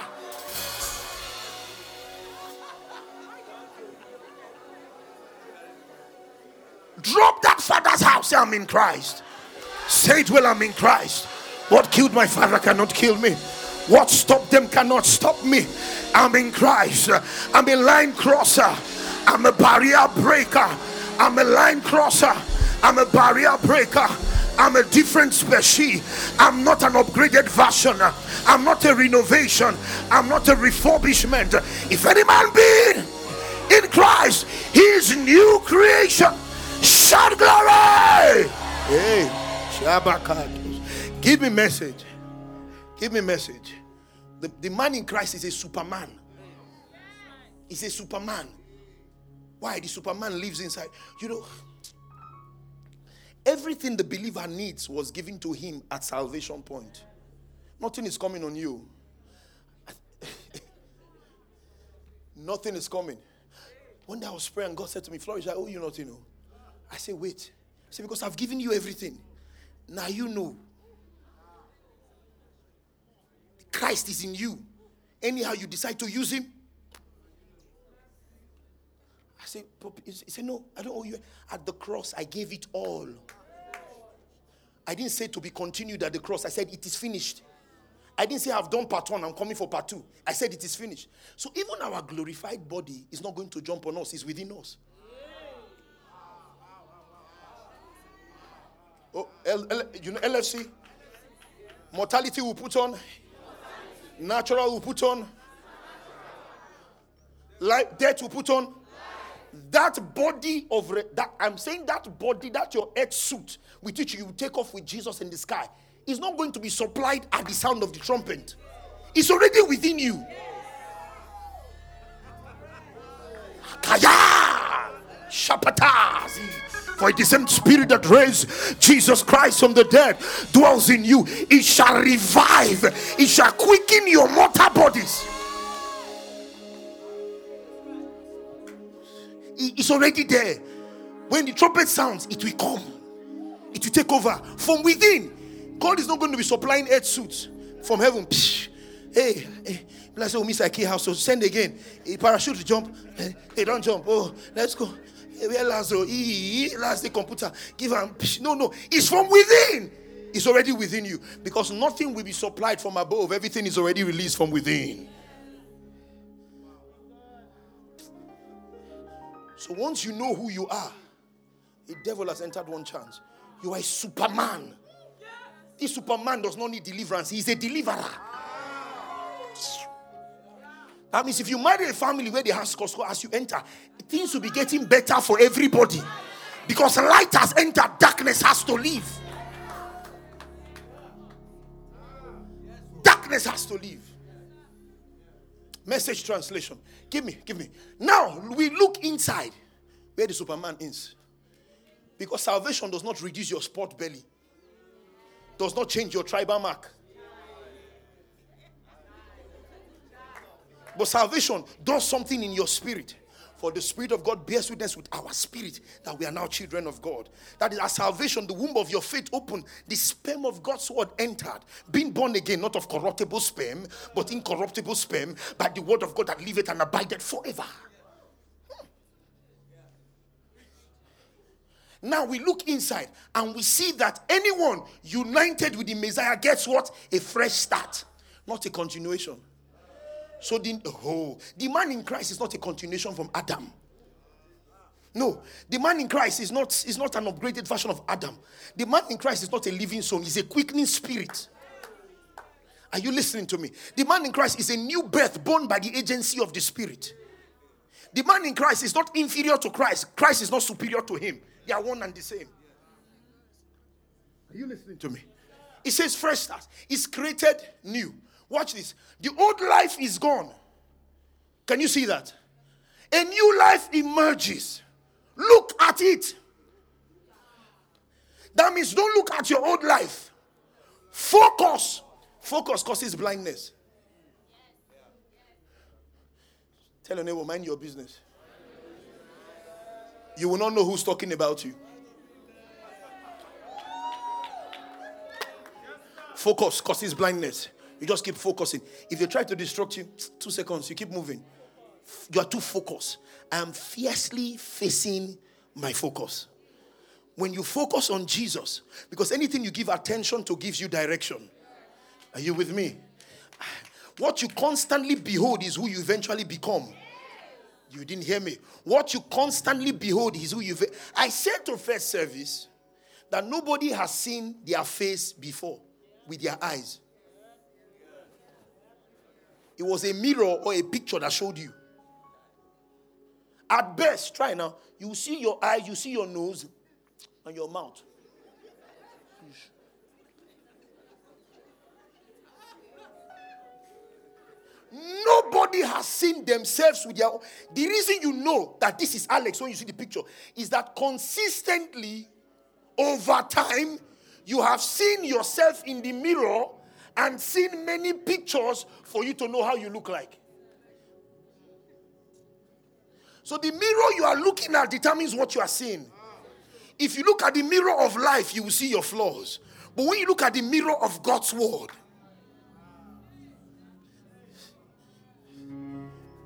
Drop that father's house. I'm in Christ. Say it well, I'm in Christ. What killed my father cannot kill me. What stopped them cannot stop me. I'm in Christ. I'm a line crosser. I'm a barrier breaker. I'm a line crosser. I'm a barrier breaker. I'm a different species. I'm not an upgraded version. I'm not a renovation. I'm not a refurbishment. If any man be in Christ, he is new creation. Shout glory! Hey, Give me message. Give me message. The, the man in Christ is a superman. He's a superman. Why? The Superman lives inside. You know, everything the believer needs was given to him at salvation point. Nothing is coming on you. *laughs* nothing is coming. One day I was praying, God said to me, Flourish, I owe you nothing. No. I said, Wait. I Because I've given you everything. Now you know. Christ is in you. Anyhow, you decide to use him, I said, he said, No, I don't owe you. At the cross, I gave it all. I didn't say to be continued at the cross. I said, It is finished. I didn't say I've done part one, I'm coming for part two. I said it is finished. So even our glorified body is not going to jump on us, it's within us. Oh, L- L- you know LFC? Mortality will put on, natural will put on, life, death will put on, that body of re- that I'm saying that body, that your earth suit with which you take off with Jesus in the sky, is not going to be supplied at the sound of the trumpet. It's already within you. Shapatazi. For it is the same spirit that raised Jesus Christ from the dead dwells in you. It shall revive, it shall quicken your mortal bodies. It's already there. When the trumpet sounds, it will come. It will take over from within. God is not going to be supplying earth suits from heaven. Psh, hey, hey, let's say, oh, Miss Aki house, so send again. A parachute jump. Hey, eh, they don't jump. Oh, let's go. Hey, where Lazo? Last oh, the computer. Give him. No, no. It's from within. It's already within you. Because nothing will be supplied from above. Everything is already released from within. So once you know who you are, the devil has entered one chance. You are a superman. This superman does not need deliverance, he's a deliverer. That means if you marry a family where they have Costco as you enter, things will be getting better for everybody. Because light has entered, darkness has to leave. Darkness has to leave. Message translation. Give me, give me. Now we look inside where the Superman is. Because salvation does not reduce your sport belly, does not change your tribal mark. But salvation does something in your spirit. For the Spirit of God bears witness with our spirit that we are now children of God. That is our salvation, the womb of your faith opened, the sperm of God's word entered, being born again, not of corruptible sperm, but incorruptible sperm, by the word of God that liveth and abideth forever. Hmm. Now we look inside and we see that anyone united with the Messiah gets what? A fresh start, not a continuation. So the oh, the man in Christ is not a continuation from Adam. No, the man in Christ is not, is not an upgraded version of Adam. The man in Christ is not a living soul, he's a quickening spirit. Are you listening to me? The man in Christ is a new birth born by the agency of the Spirit. The man in Christ is not inferior to Christ, Christ is not superior to him. They are one and the same. Are you listening to me? It says fresh start. It's created new. Watch this. The old life is gone. Can you see that? A new life emerges. Look at it. That means don't look at your old life. Focus. Focus causes blindness. Tell your neighbor, mind your business. You will not know who's talking about you. Focus causes blindness. You just keep focusing. If they try to distract you, *tsk* two seconds, you keep moving. You are too focused. I am fiercely facing my focus. When you focus on Jesus, because anything you give attention to gives you direction. Are you with me? What you constantly behold is who you eventually become. You didn't hear me. What you constantly behold is who you. I said to first service that nobody has seen their face before with their eyes. It was a mirror or a picture that showed you. At best, try now. You see your eyes, you see your nose, and your mouth. Nobody has seen themselves with their own. The reason you know that this is Alex when you see the picture is that consistently over time you have seen yourself in the mirror and seen many pictures for you to know how you look like. So the mirror you are looking at determines what you are seeing. If you look at the mirror of life, you will see your flaws. But when you look at the mirror of God's word,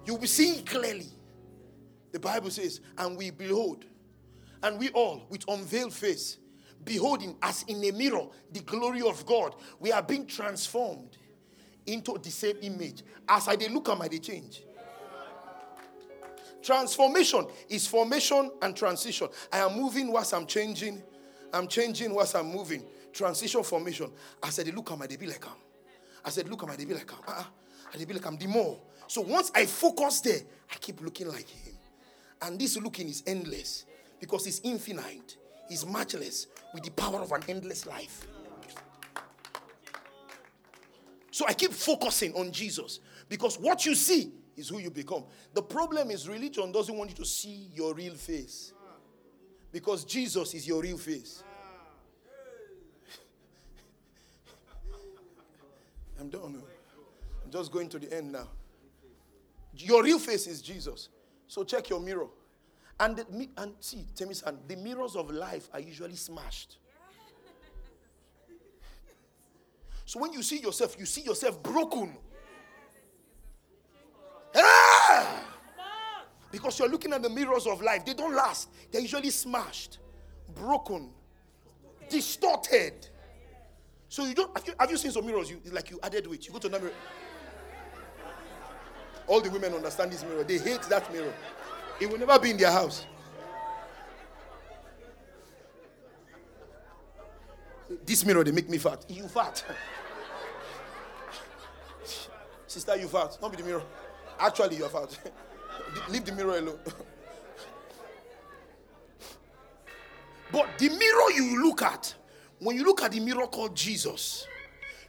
you will see clearly. The Bible says, and we behold, and we all with unveiled face, beholding as in a mirror the glory of God, we are being transformed into the same image. As I they look at my they change. Transformation is formation and transition. I am moving whilst I'm changing. I'm changing whilst I'm moving. Transition, formation. I said, look at my they be like I'm. I said, look at my they be like I'm. Uh-uh. Ah, ah, I be like I'm the more. So once I focus there, I keep looking like him. And this looking is endless because he's infinite, he's matchless with the power of an endless life. So I keep focusing on Jesus because what you see is who you become. The problem is religion doesn't want you to see your real face because Jesus is your real face. *laughs* I'm done. I'm just going to the end now. Your real face is Jesus. So check your mirror. And, the, and see, tell the mirrors of life are usually smashed. So when you see yourself, you see yourself broken. Ah! Because you're looking at the mirrors of life. They don't last. They're usually smashed, broken, distorted. So you don't have you, have you seen some mirrors? You like you added weight. You go to another. All the women understand this mirror. They hate that mirror. It will never be in their house. This mirror, they make me fat. You fat. *laughs* Sister, you fat. Don't be the mirror. Actually, you're fat. *laughs* Leave the mirror alone. *laughs* but the mirror you look at, when you look at the mirror called Jesus,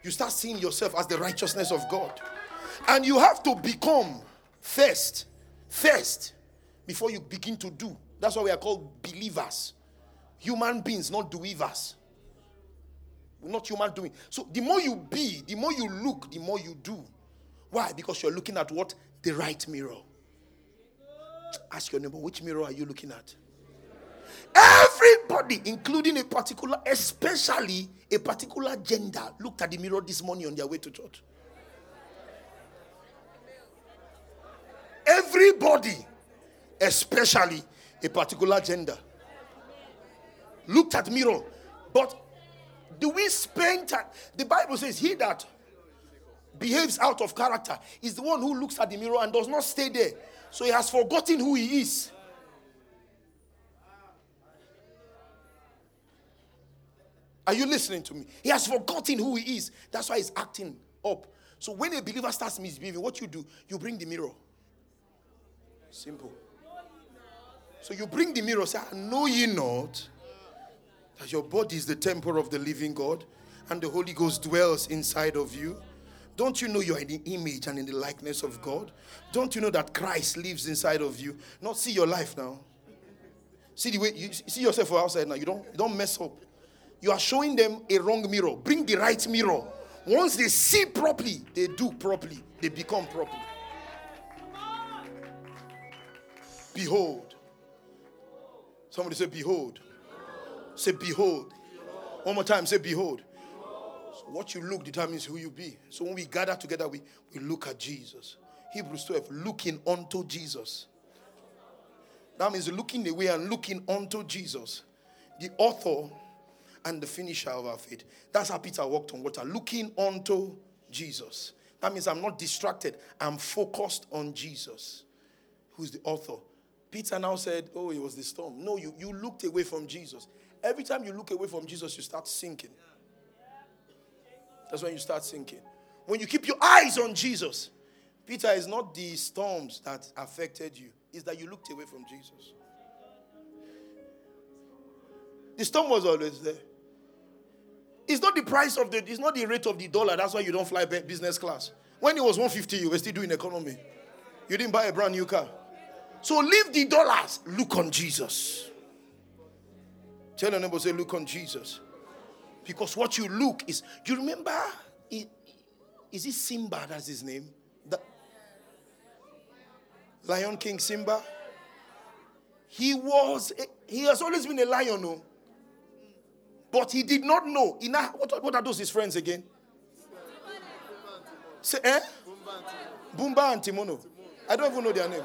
you start seeing yourself as the righteousness of God. And you have to become first, first, before you begin to do. That's why we are called believers. Human beings, not doers. We're not human doing. So the more you be, the more you look, the more you do. Why? Because you're looking at what? The right mirror. Ask your neighbor, which mirror are you looking at? Everybody, including a particular, especially a particular gender, looked at the mirror this morning on their way to church. Everybody, especially a particular gender, looked at mirror. But do we spend time? The Bible says, He that behaves out of character is the one who looks at the mirror and does not stay there. So he has forgotten who he is. Are you listening to me? He has forgotten who he is. That's why he's acting up. So when a believer starts misbehaving, what you do, you bring the mirror. Simple. So you bring the mirror, say, Know ye not That your body is the temple of the living God and the Holy Ghost dwells inside of you. Don't you know you are in the image and in the likeness of God? Don't you know that Christ lives inside of you? Not see your life now. See the way you see yourself outside now. You don't, you don't mess up. You are showing them a wrong mirror. Bring the right mirror. Once they see properly, they do properly. They become properly. Behold. Somebody say, Behold. Say, Behold. One more time, say, Behold. So what you look determines who you be. So when we gather together, we, we look at Jesus. Hebrews 12, looking unto Jesus. That means looking away and looking unto Jesus, the author and the finisher of our faith. That's how Peter walked on water, looking unto Jesus. That means I'm not distracted, I'm focused on Jesus, who's the author. Peter now said, Oh, it was the storm. No, you, you looked away from Jesus. Every time you look away from Jesus, you start sinking. That's when you start sinking. When you keep your eyes on Jesus, Peter is not the storms that affected you, it's that you looked away from Jesus. The storm was always there. It's not the price of the, it's not the rate of the dollar. That's why you don't fly business class. When it was 150, you were still doing economy. You didn't buy a brand new car. So leave the dollars. Look on Jesus. Tell your neighbor, say, look on Jesus. Because what you look is, Do you remember, is it Simba? That's his name. The Lion King Simba. He was, he has always been a lion, no? But he did not know. Ina, what, what are those his friends again? Say, eh? Bumba and Timono. I don't even know their name.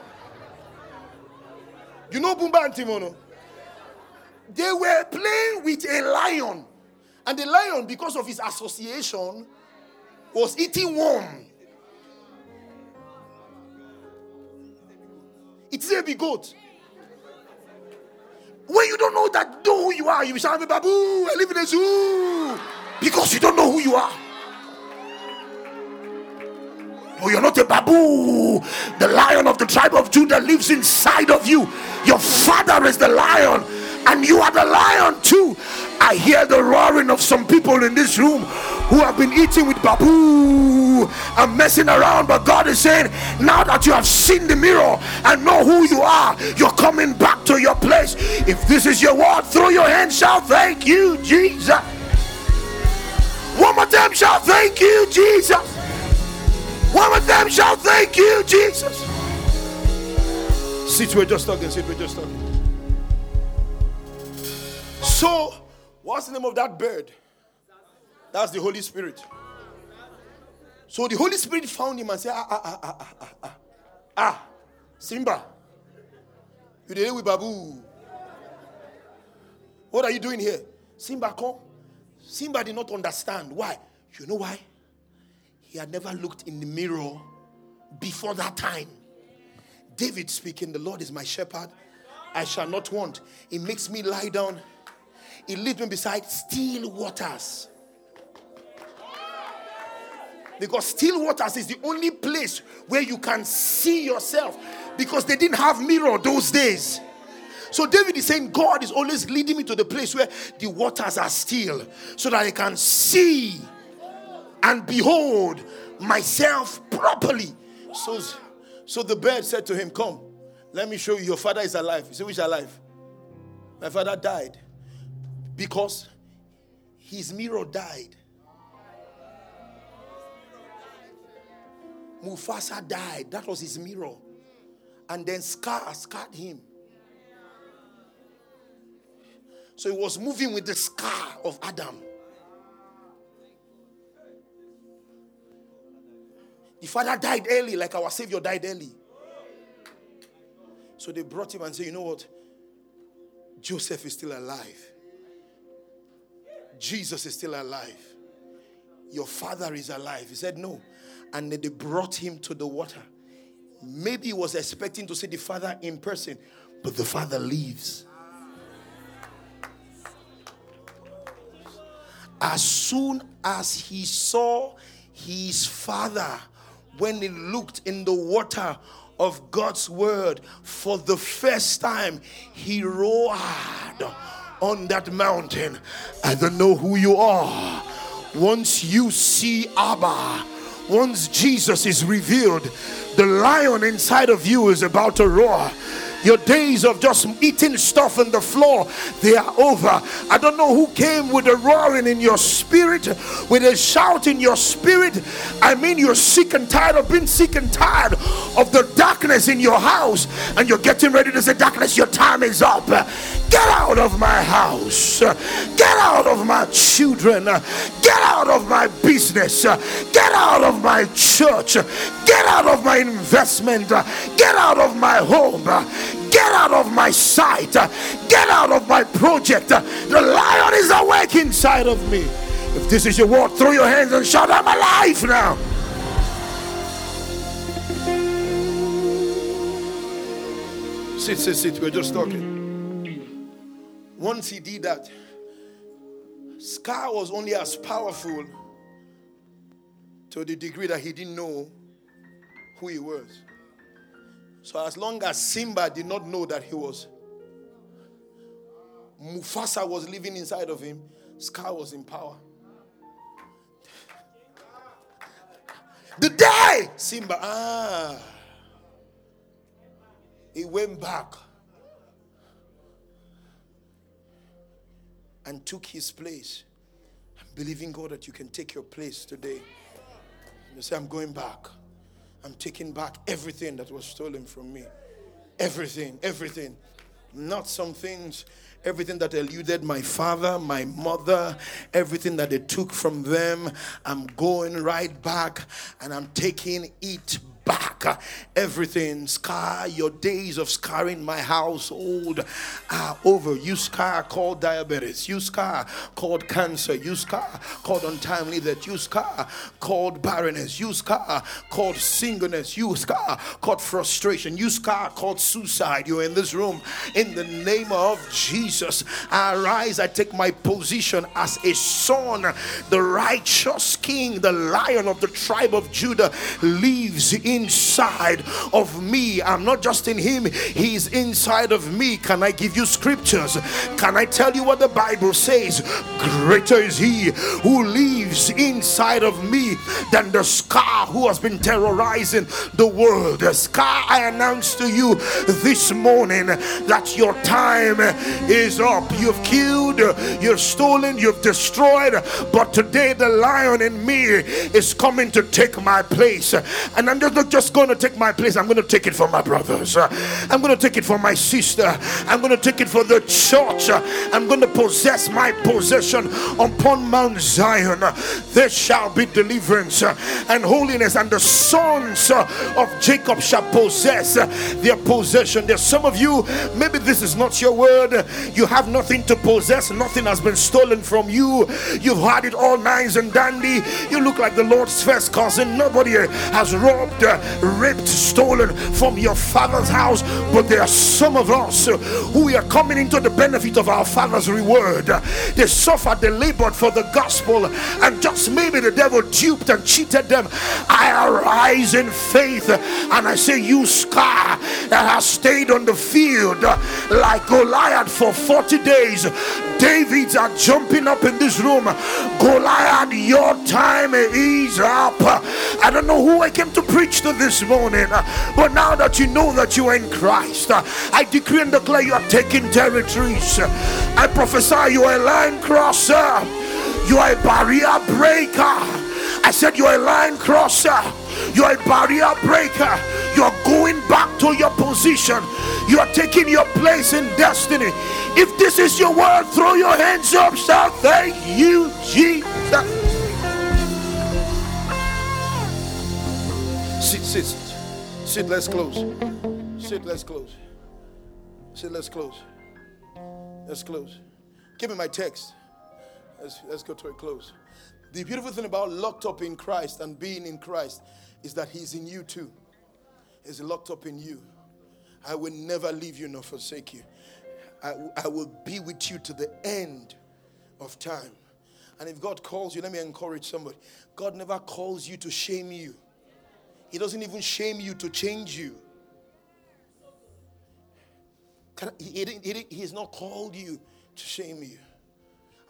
You know Bumba and Timono? They were playing with a lion. And the lion, because of his association, was eating worm. It's a big goat. When you don't know that know who you are, you shall be babu. I live in a zoo because you don't know who you are. Oh, you're not a babu. The lion of the tribe of Judah lives inside of you. Your father is the lion, and you are the lion too. I hear the roaring of some people in this room who have been eating with babu and messing around. But God is saying, now that you have seen the mirror and know who you are, you're coming back to your place. If this is your word, throw your hands, shout, Thank you, Jesus. One more time, shout, Thank you, Jesus. One more them shall Thank you, Jesus. Sit, we're just talking. Sit, we're just talking. So, what's the name of that bird? That's the Holy Spirit. So the Holy Spirit found him and said, Ah, ah, ah, ah, ah, ah, ah, ah Simba, you did it with Babu. What are you doing here? Simba, come. Simba did not understand. Why? You know why? He had never looked in the mirror before that time. David speaking, The Lord is my shepherd, I shall not want. He makes me lie down, He leads me beside still waters. Because still waters is the only place where you can see yourself because they didn't have mirror those days. So David is saying, God is always leading me to the place where the waters are still so that I can see and behold myself properly. So, so the bird said to him, Come, let me show you. Your father is alive. You say, Which alive? My father died because his mirror died. Mufasa died. That was his mirror. And then Scar scarred him. So he was moving with the scar of Adam. The father died early, like our Savior died early. So they brought him and said, You know what? Joseph is still alive. Jesus is still alive. Your father is alive. He said, No and they brought him to the water. Maybe he was expecting to see the father in person, but the father leaves. As soon as he saw his father, when he looked in the water of God's word for the first time, he roared on that mountain. I don't know who you are. Once you see Abba, once Jesus is revealed, the lion inside of you is about to roar. Your days of just eating stuff on the floor, they are over. I don't know who came with a roaring in your spirit, with a shout in your spirit. I mean, you're sick and tired of being sick and tired of the darkness in your house, and you're getting ready to say, Darkness, your time is up. Get out of my house. Get out of my children. Get out of my business. Get out of my church. Get out of my investment. Get out of my home. Get out of my sight. Get out of my project. The lion is awake inside of me. If this is your word, throw your hands and shout, I'm alive now. Sit, sit, sit. We're just talking. Once he did that, Scar was only as powerful to the degree that he didn't know who he was. So as long as Simba did not know that he was, Mufasa was living inside of him, Scar was in power. The day Simba, ah, he went back and took his place. I'm believing God that you can take your place today. You say, I'm going back. I'm taking back everything that was stolen from me. Everything, everything. Not some things, everything that eluded my father, my mother, everything that they took from them. I'm going right back and I'm taking it back everything. Scar, your days of scarring my household are over. You scar called diabetes. You scar called cancer. You scar called untimely death. You scar called barrenness. You scar called singleness. You scar called frustration. You scar called suicide. You're in this room. In the name of Jesus, I rise, I take my position as a son. The righteous king, the lion of the tribe of Judah, lives in inside of me. I'm not just in him, he's inside of me. Can I give you scriptures? Can I tell you what the Bible says? Greater is he who lives inside of me than the scar who has been terrorizing the world. The scar I announce to you this morning that your time is up. You've killed, you've stolen, you've destroyed, but today the lion in me is coming to take my place. And I'm just not just going to take my place, I'm going to take it for my brothers. I'm going to take it for my sister. I'm going to take it for the church. I'm going to possess my possession upon Mount Zion. There shall be deliverance and holiness, and the sons of Jacob shall possess their possession. There's some of you, maybe this is not your word. You have nothing to possess, nothing has been stolen from you. You've had it all nice and dandy. You look like the Lord's first cousin. Nobody has robbed, ripped, stolen from your father's house. But there are some of us who are coming into the benefit of our father's reward. They suffered, they labored for the gospel, and just maybe the devil duped and cheated them. I arise in faith and I say, You scar that has stayed on the field like Goliath for 40 days. Davids are jumping up in this room. Goliath, your time is up. I don't know who I came to preach this morning, uh, but now that you know that you are in Christ, uh, I decree and declare you are taking territories. I prophesy you are a line crosser, you are a barrier breaker. I said, You're a line crosser, you're a barrier breaker, you're going back to your position, you're taking your place in destiny. If this is your word, throw your hands up, shout, Thank you, Jesus. Sit, sit, sit. Let's close. Sit, let's close. Sit, let's close. Let's close. Give me my text. Let's, let's go to a close. The beautiful thing about locked up in Christ and being in Christ is that He's in you too. He's locked up in you. I will never leave you nor forsake you. I, I will be with you to the end of time. And if God calls you, let me encourage somebody. God never calls you to shame you. He doesn't even shame you to change you. He, he, he, has not called you to shame you.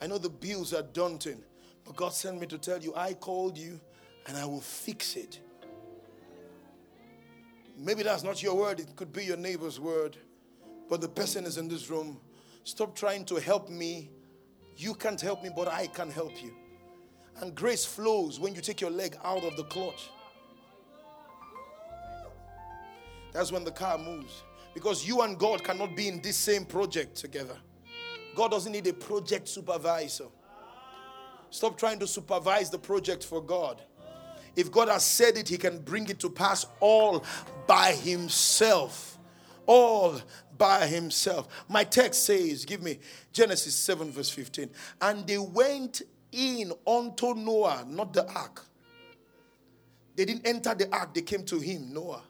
I know the bills are daunting, but God sent me to tell you, I called you and I will fix it. Maybe that's not your word, it could be your neighbor's word, but the person is in this room. Stop trying to help me. You can't help me, but I can help you. And grace flows when you take your leg out of the clutch. That's when the car moves. Because you and God cannot be in this same project together. God doesn't need a project supervisor. Stop trying to supervise the project for God. If God has said it, He can bring it to pass all by Himself. All by Himself. My text says, give me Genesis 7, verse 15. And they went in unto Noah, not the ark. They didn't enter the ark, they came to him, Noah.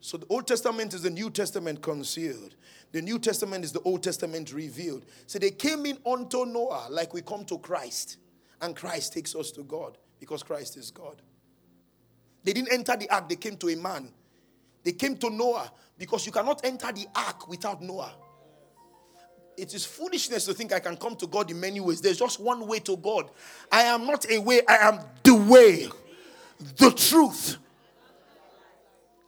So the Old Testament is the New Testament concealed. The New Testament is the Old Testament revealed. So they came in unto Noah like we come to Christ. And Christ takes us to God because Christ is God. They didn't enter the ark, they came to a man. They came to Noah because you cannot enter the ark without Noah. It is foolishness to think I can come to God in many ways. There's just one way to God. I am not a way, I am the way, the truth.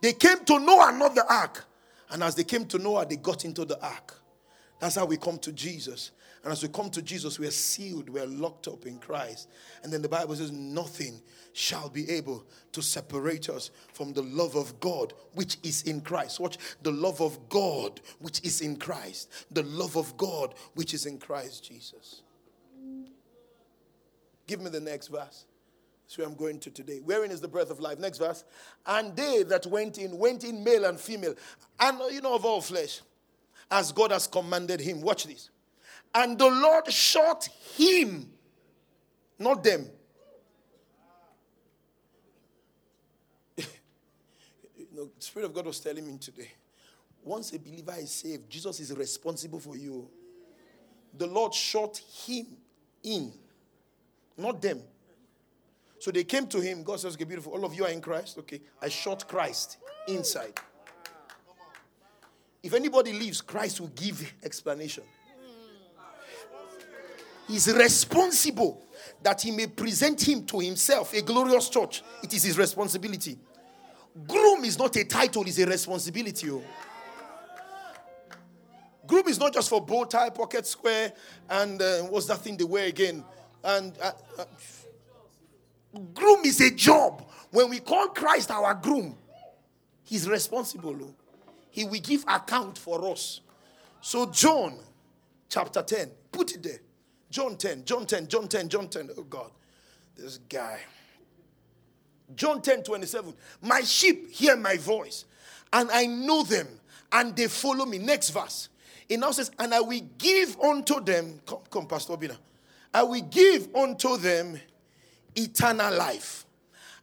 They came to Noah, not the ark. And as they came to Noah, they got into the ark. That's how we come to Jesus. And as we come to Jesus, we are sealed, we are locked up in Christ. And then the Bible says, nothing shall be able to separate us from the love of God which is in Christ. Watch the love of God which is in Christ. The love of God which is in Christ Jesus. Give me the next verse. Where I'm going to today. Wherein is the breath of life? Next verse. And they that went in, went in male and female, and you know, of all flesh, as God has commanded him. Watch this. And the Lord shot him, not them. *laughs* you know, the Spirit of God was telling me today. Once a believer is saved, Jesus is responsible for you. The Lord shot him in, not them. So they came to him. God says, Okay, beautiful. All of you are in Christ. Okay. I shot Christ inside. If anybody leaves, Christ will give explanation. He's responsible that he may present him to himself, a glorious church. It is his responsibility. Groom is not a title, it's a responsibility. Oh. Groom is not just for bow tie, pocket square, and uh, what's that thing they wear again? And uh, uh, Groom is a job. When we call Christ our groom, he's responsible. He will give account for us. So, John chapter 10, put it there. John 10, John 10, John 10, John 10. Oh God, this guy. John 10, 27. My sheep hear my voice, and I know them, and they follow me. Next verse. It now says, And I will give unto them, come, come Pastor Bina. I will give unto them eternal life,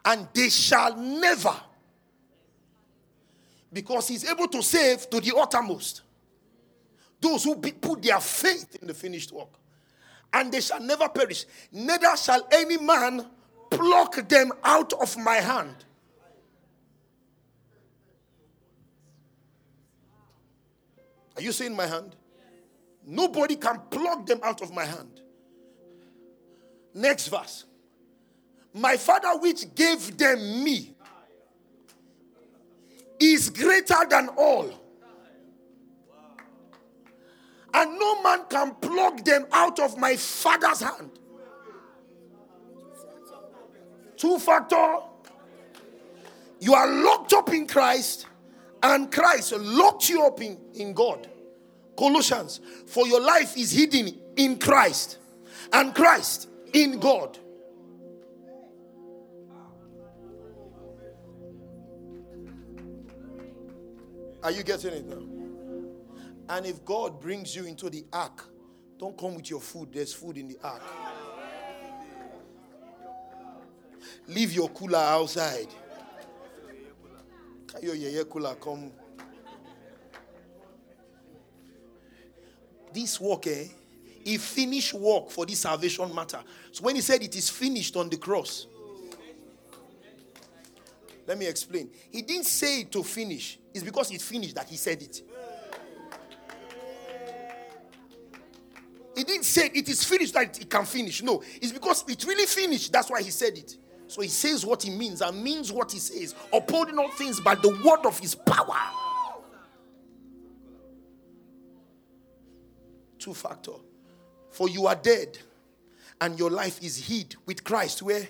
and they shall never, because he's able to save to the uttermost those who be, put their faith in the finished work, and they shall never perish, neither shall any man pluck them out of my hand. Are you seeing my hand? Nobody can pluck them out of my hand. Next verse. My Father, which gave them me, is greater than all. And no man can pluck them out of my Father's hand. Two factor. You are locked up in Christ, and Christ locked you up in, in God. Colossians, for your life is hidden in Christ, and Christ in God. Are you getting it now? And if God brings you into the ark, don't come with your food. There's food in the ark. Leave your cooler outside. Can your cooler come? This work, eh? He finished work for this salvation matter. So when he said it is finished on the cross, let me explain. He didn't say it to finish. It's because it finished that he said it. He didn't say it is finished that it can finish. No, it's because it really finished. That's why he said it. So he says what he means and means what he says, upholding all things by the word of his power. Two factor. For you are dead, and your life is hid with Christ. Where?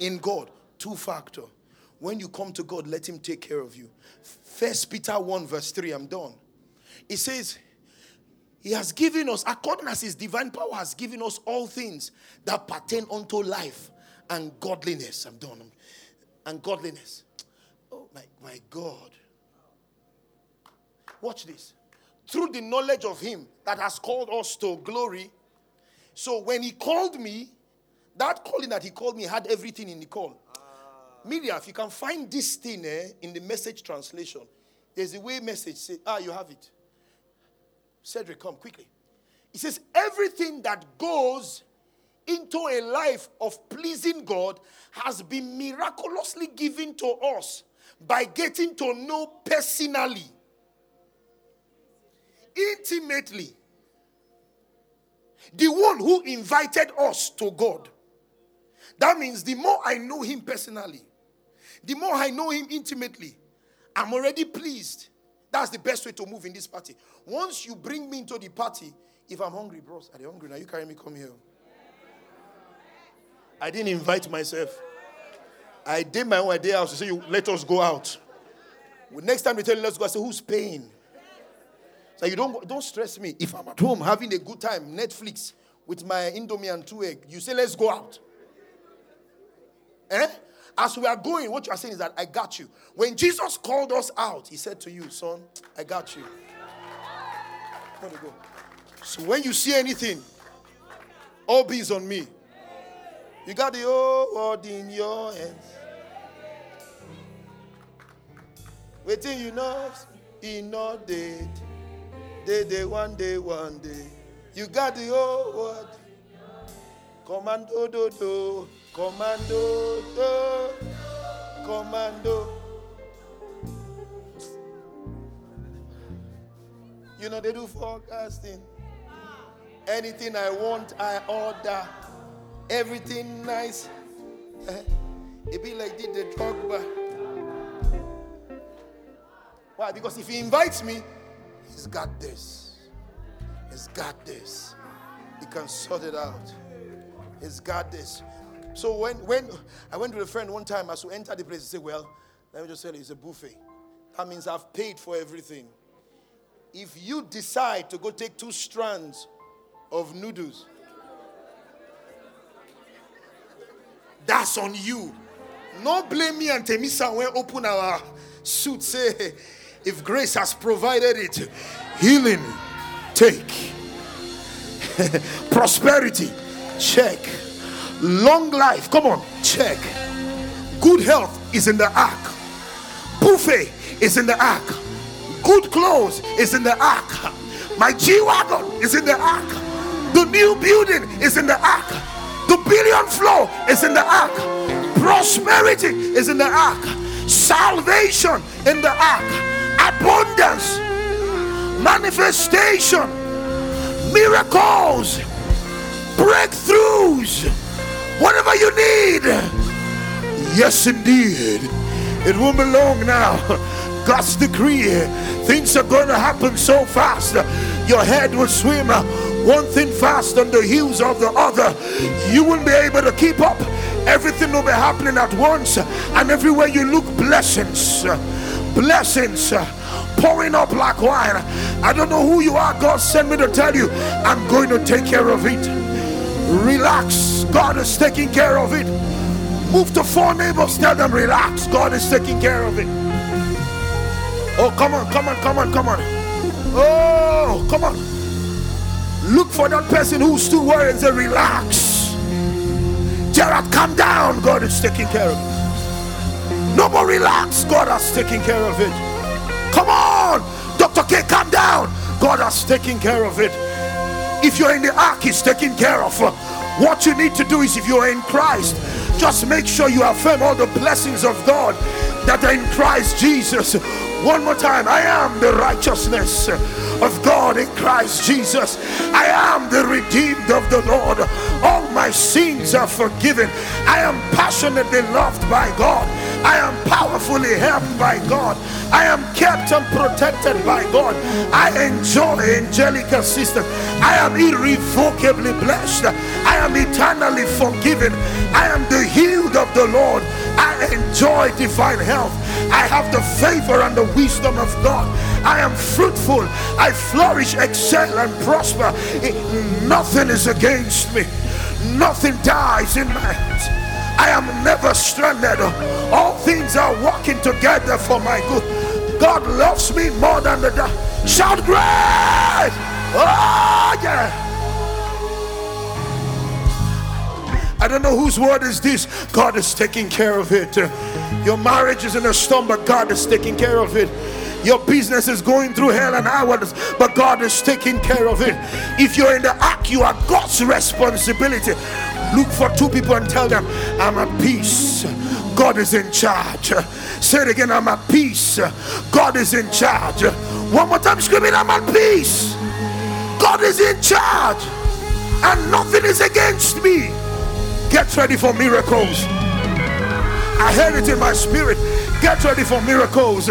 In God. Two factor. When you come to God, let Him take care of you. First Peter 1, verse 3. I'm done. It says, He has given us, according as His divine power has given us all things that pertain unto life and godliness. I'm done. And godliness. Oh my, my God. Watch this. Through the knowledge of Him that has called us to glory. So when He called me, that calling that He called me had everything in the call. Media, if you can find this thing eh, in the message translation, there's a way message say, ah, you have it. Cedric, come quickly. It says, everything that goes into a life of pleasing God has been miraculously given to us by getting to know personally, intimately, the one who invited us to God. That means the more I know Him personally, the more I know Him intimately, I'm already pleased. That's the best way to move in this party. Once you bring me into the party, if I'm hungry, bros, are you hungry? Now you carry me, come here. I didn't invite myself. I did my own idea house to say, you, let us go out. Next time they tell you, let's go, I say, who's paying? So you don't, don't stress me. If I'm at home having a good time, Netflix, with my Indomie and two egg, you say, let's go out. Eh? As we are going, what you are saying is that I got you. When Jesus called us out, he said to you, son, I got you. So when you see anything, all bees on me. You got the whole world in your hands. Waiting, you know, in all day. Day, day, one day, one day. You got the whole world. Commando, do, do. Commando, do. Commando. You know, they do forecasting. Anything I want, I order everything nice. Eh, it be like did the Drogba. Why? Because if he invites me, he's got this. He's got this. He can sort it out. He's got this. So when when I went with a friend one time, as we entered the place, he said, Well, let me just tell you, it's a buffet. That means I've paid for everything. If you decide to go take two strands of noodles That's on you. No blame me and Temisa when open our suit. Say, if grace has provided it, healing, take. *laughs* Prosperity, check. Long life, come on, check. Good health is in the ark. Buffet is in the ark. Good clothes is in the ark. My G Wagon is in the ark. The new building is in the ark. The billion flow is in the ark. Prosperity is in the ark. Salvation in the ark. Abundance. Manifestation. Miracles. Breakthroughs. Whatever you need. Yes, indeed. It won't be long now. God's decree. Things are going to happen so fast. Your head will swim uh, one thing fast on the heels of the other. You won't be able to keep up. Everything will be happening at once, and everywhere you look, blessings, blessings uh, pouring up like wine. I don't know who you are. God sent me to tell you, I'm going to take care of it. Relax, God is taking care of it. Move to four neighbors, tell them, relax, God is taking care of it. Oh, come on, come on, come on, come on. Oh, come on. Look for that person who's still worried and say, Relax. Gerard, calm down. God is taking care of it. No more relax. God has taken care of it. Come on. Dr. K, calm down. God has taken care of it. If you're in the ark, He's taking care of. What you need to do is, if you're in Christ, just make sure you affirm all the blessings of God that are in Christ Jesus. One more time. I am the righteousness of God in Christ Jesus. I am the redeemed of the Lord. All my sins are forgiven. I am passionately loved by God. I am powerfully helped by God. I am kept and protected by God. I enjoy angelic assistance. I am irrevocably blessed. I am eternally forgiven. I am the healed of the Lord. I enjoy divine health. I have the favor and the wisdom of God. I am fruitful. I flourish, excel, and prosper. Nothing is against me. Nothing dies in my hands. I am never stranded. All things are working together for my good. God loves me more than the die. Shout great! Oh yeah! I don't know whose word is this. God is taking care of it. Your marriage is in a storm, but God is taking care of it. Your business is going through hell and hours, but God is taking care of it. If you're in the ark, you are God's responsibility. Look for two people and tell them, I'm at peace. God is in charge. Say it again, I'm at peace. God is in charge. One more time, screaming, I'm at peace. God is in charge. And nothing is against me. Get ready for miracles. I heard it in my spirit. Get ready for miracles.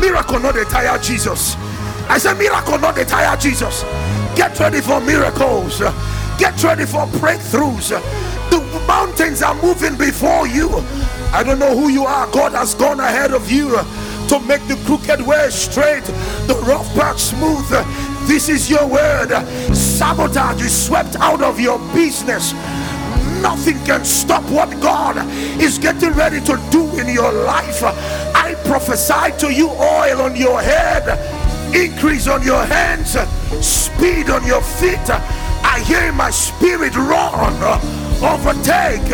Miracle not tire Jesus. I said, miracle not tire Jesus. Get ready for miracles. Get ready for breakthroughs. The mountains are moving before you. I don't know who you are. God has gone ahead of you to make the crooked way straight, the rough path smooth. This is your word. Sabotage is swept out of your business. Nothing can stop what God is getting ready to do in your life. I prophesy to you oil on your head, increase on your hands, speed on your feet I hear my spirit run, overtake,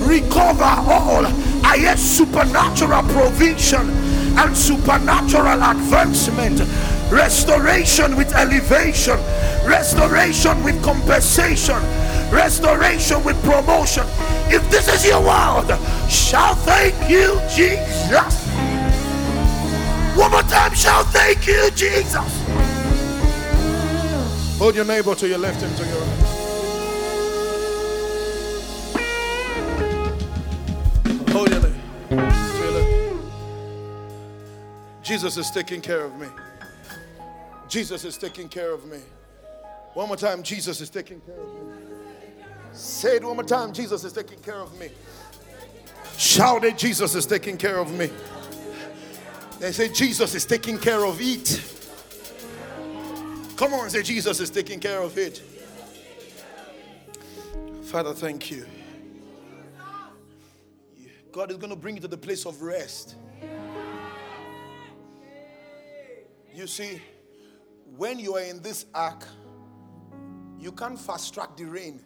recover all. I hear supernatural provision and supernatural advancement, restoration with elevation, restoration with compensation, restoration with promotion. If this is your world, shall thank you, Jesus. One more time, shall thank you, Jesus. Hold your neighbor to your left and to your right. Hold your to your left. Jesus is taking care of me. Jesus is taking care of me. One more time, Jesus is taking care of me. Say it one more time, Jesus is taking care of me. Shout it, Jesus is taking care of me. They say, Jesus is taking care of it. Come on, say, Jesus is taking care of it. Father, thank you. God is going to bring you to the place of rest. You see, when you are in this ark, you can't fast track the rain.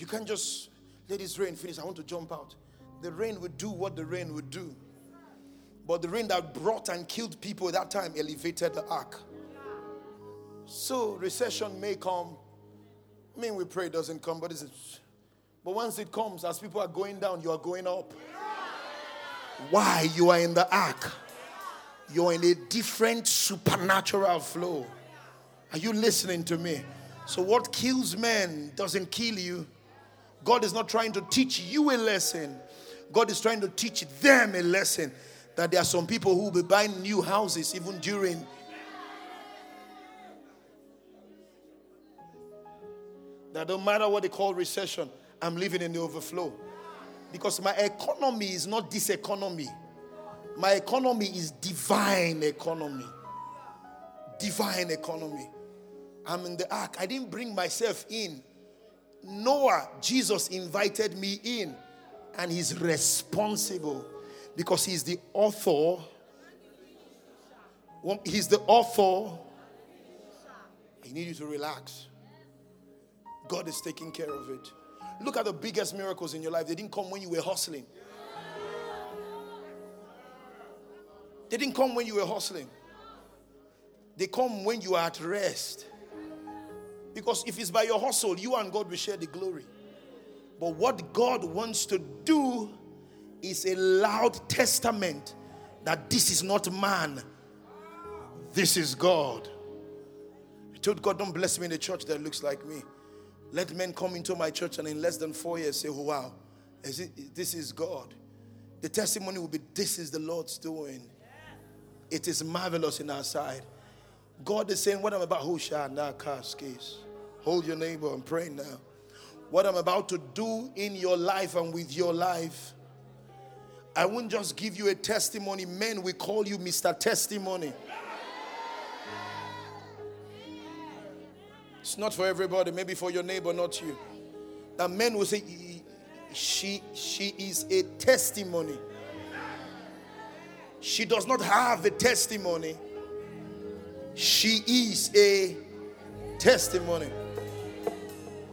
You can't just let this rain finish. I want to jump out. The rain would do what the rain would do. But the rain that brought and killed people at that time elevated the ark. So recession may come. I mean, we pray it doesn't come, but it's, but once it comes, as people are going down, you are going up. Why? You are in the ark. You're in a different supernatural flow. Are you listening to me? So, what kills men doesn't kill you. God is not trying to teach you a lesson, God is trying to teach them a lesson that there are some people who will be buying new houses even during. That don't matter what they call recession, I'm living in the overflow. Because my economy is not this economy. My economy is divine economy. Divine economy. I'm in the ark. I didn't bring myself in. Noah, Jesus invited me in, and he's responsible because he's the author. He's the author. I need you to relax. God is taking care of it. Look at the biggest miracles in your life. They didn't come when you were hustling. They didn't come when you were hustling. They come when you are at rest. Because if it's by your hustle, you and God will share the glory. But what God wants to do is a loud testament that this is not man, this is God. I told God, don't bless me in a church that looks like me. Let men come into my church and in less than four years say, oh, wow, is it, this is God. The testimony will be, this is the Lord's doing. It is marvelous in our sight. God is saying, what I'm about, who shall not cast case? hold your neighbor, and pray now. What I'm about to do in your life and with your life, I won't just give you a testimony. Men, we call you Mr. Testimony. It's not for everybody, maybe for your neighbor, not you. That men will say, she, she is a testimony. She does not have a testimony. She is a testimony.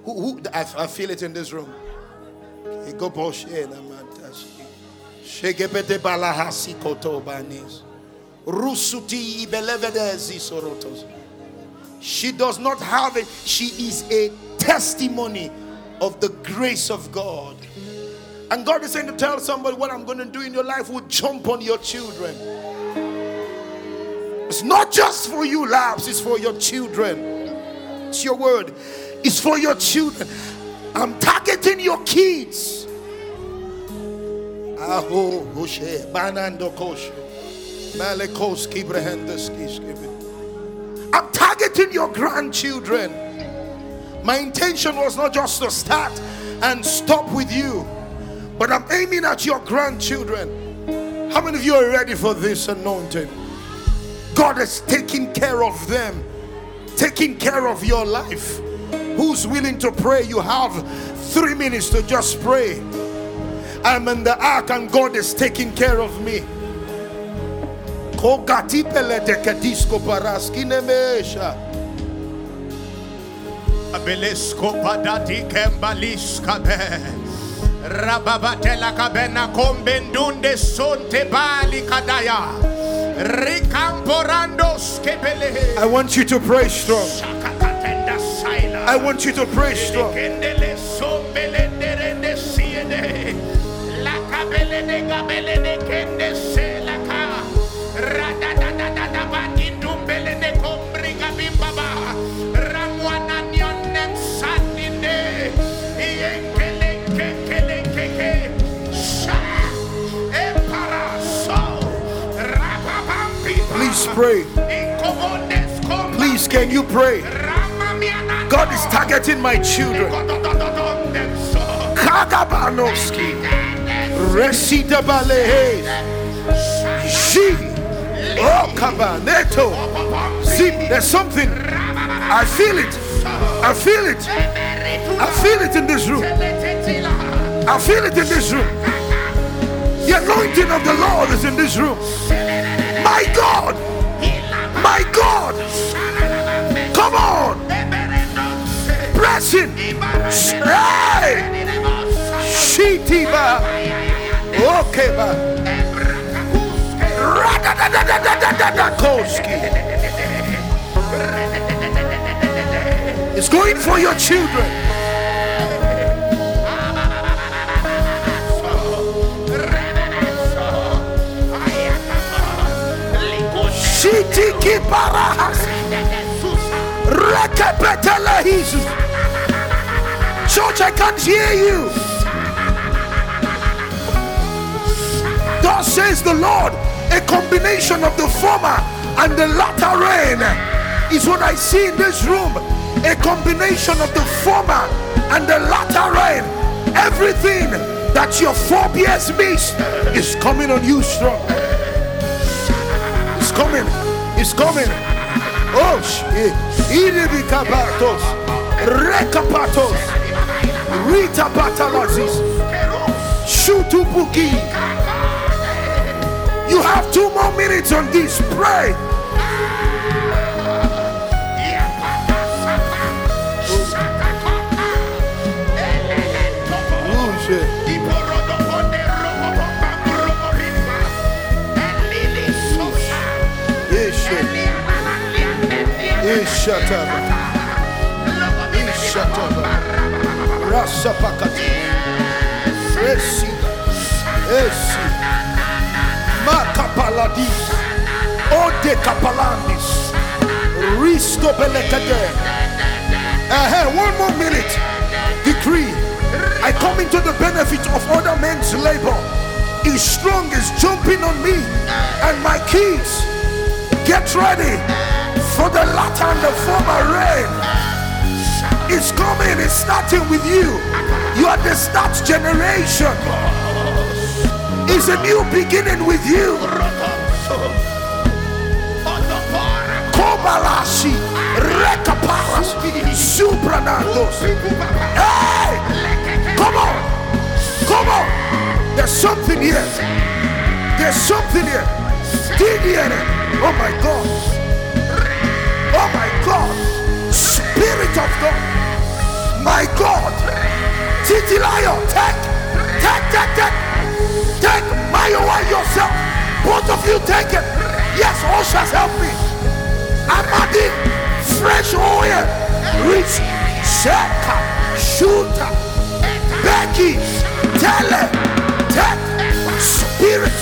Who, who I, I feel it in this room. Eh, Sorotos. She does not have it. She is a testimony of the grace of God. And God is saying to tell somebody what I'm going to do in your life will jump on your children. It's not just for you, labs, it's for your children. It's your word. It's for your children. I'm targeting your kids. Aho, Hoshe, Banando Kosho, Malekoski, Brehendeski, I'm targeting your grandchildren. My intention was not just to start and stop with you, but I'm aiming at your grandchildren. How many of you are ready for this anointing? God is taking care of them, taking care of your life. Who's willing to pray? You have three minutes to just pray. I'm in the ark and God is taking care of me. Abelesko padati kembaliska be. Rababatela kabena kombendunde sonte bali kadaya. I want you to pray strong. I want you to pray strong. Pray. Please, can you pray? God is targeting my children. Kagabanovski. Resita Balehe. She. Oh, Kabaneto. See, there's something. I feel it. I feel it. I feel it in this room. I feel it in this room. The anointing of the Lord is in this room. My God. My God. Come on. Press in. Hey. Shitiba. Okay, It's going for your children. Church, I can't hear you. Thus says the Lord, a combination of the former and the latter rain is what I see in this room. A combination of the former and the latter rain. Everything that your forebears missed is coming on you strong It's coming. It's coming. Oh, shit. Iribikapatos. Rekapatos. Rita Batalazis. Shutubuki. You have two more minutes on this. Pray. Ishataba. Ishataba. Rasapakati. Resi. Esi. Makapaladis. Ode kapalandis. Risto belekade. Uh, one more minute. Decree. I come into the benefit of other men's labor. Is strong is jumping on me and my kids. Get ready for the latter and the former rain. It's coming, it's starting with you. You are the start generation. It's a new beginning with you. Kobalashi, Rekaparas, Supranandos. Hey! Come on! Come on! There's something here. There's something here. Didiere. Oh my God. Oh my God. Spirit of God. My God. Titilayo. Take. Take, take, take. Take my away yourself. Both of you take it. Yes, ushers help me. I'm adding fresh oil. Rich. Shaka. Shooter. Becky. tell Tele. Take. Spirit.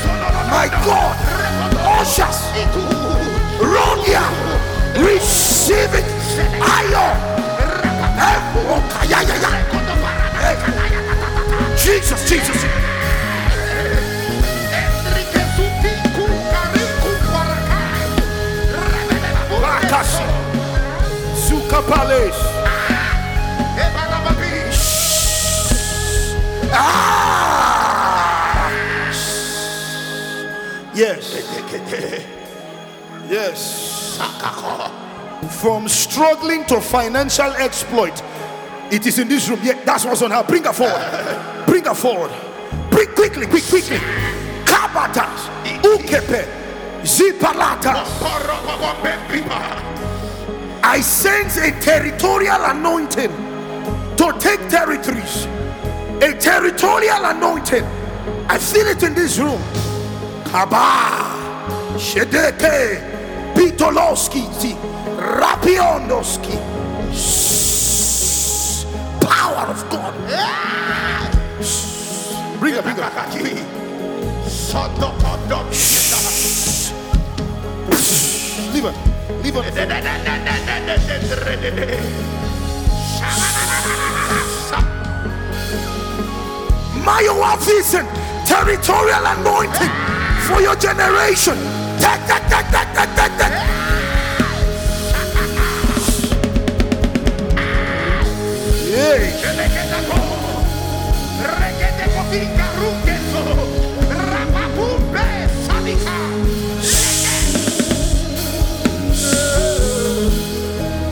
My God. Ushers. Ronia. Receive it. Ayo. Jesus, Jesus. Bakashi. Sukapales. Ah! Yes. Yes. From struggling to financial exploit. It is in this room. Yeah, that's what's on her. Bring her forward. Bring her forward. Bring quickly, quick, quickly. Kabatas. Ukepe. Zipalatas. I sense a territorial anointing to take territories. A territorial anointing. I feel it in this room. Kaba. Shedeke. Pitoloski. Rapiondoski. Power of God. Bring her, bring her. Leave her. Leave her. Mayowa vision, territorial anointing for your generation.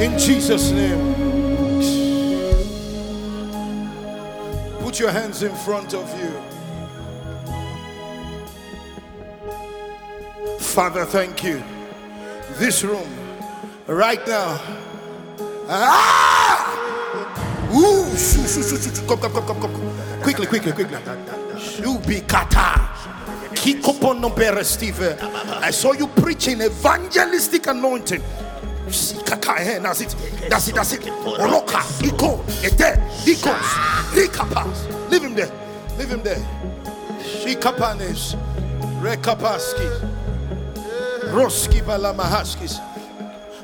In Jesus' name. Put your hands in front of you. Father, thank you. This room, right now. Ah! Ooh, shoo, shoo, shoo, shoo. Come, come, come, come, come. Quickly, quickly, quickly. Shubikata. I saw you preaching evangelistic anointing. Eh, That's it. That's it. That's it. Oloka. Iko. Ete. Ikos. Rikapas. Leave him there. Leave him there. Shikapanes. Rekapaski. Roski balamahaskis.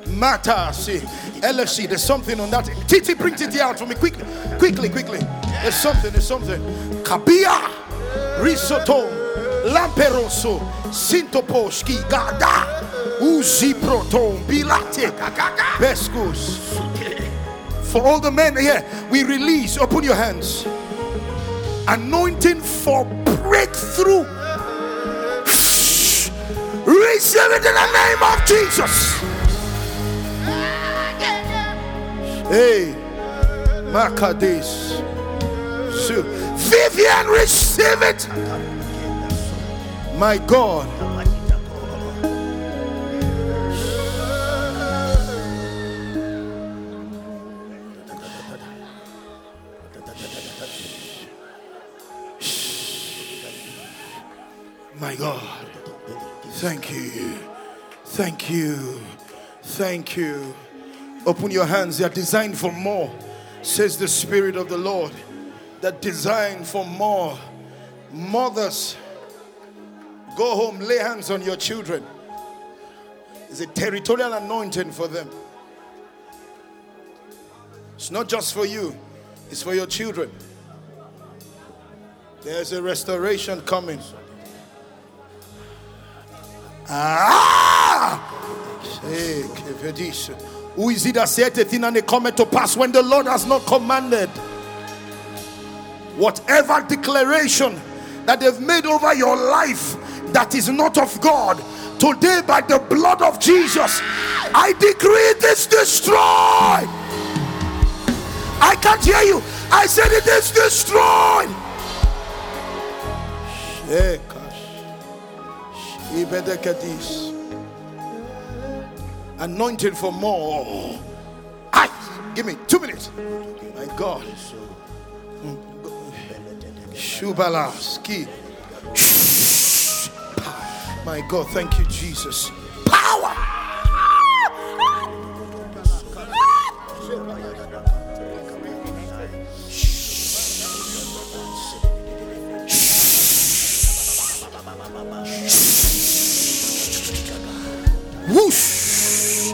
Mata see LFC. There's something on that. Titi, bring Titi out for me quickly, quickly, quickly. There's something. There's something. Kabia, risotto, lamperoso, sintoposki, gada, uzi proton, bilate, beskus. For all the men here, we release. Open your hands. Anointing for breakthrough. Receive it in the name of Jesus. Hey, Makadis. So, Vivian, receive it. My God. My God. Thank you. Thank you. Thank you. Open your hands. They are designed for more, says the Spirit of the Lord. That designed for more. Mothers, go home, lay hands on your children. It's a territorial anointing for them. It's not just for you, it's for your children. There's a restoration coming. Ah! Who is it that said a thing and it cometh to pass when the Lord has not commanded? Whatever declaration that they've made over your life that is not of God, today by the blood of Jesus, I decree this destroyed. I can't hear you. I said it is destroyed. Anointed for more. I give me two minutes. My God. Shubala ski. My God, thank you, Jesus. Power. Whoosh.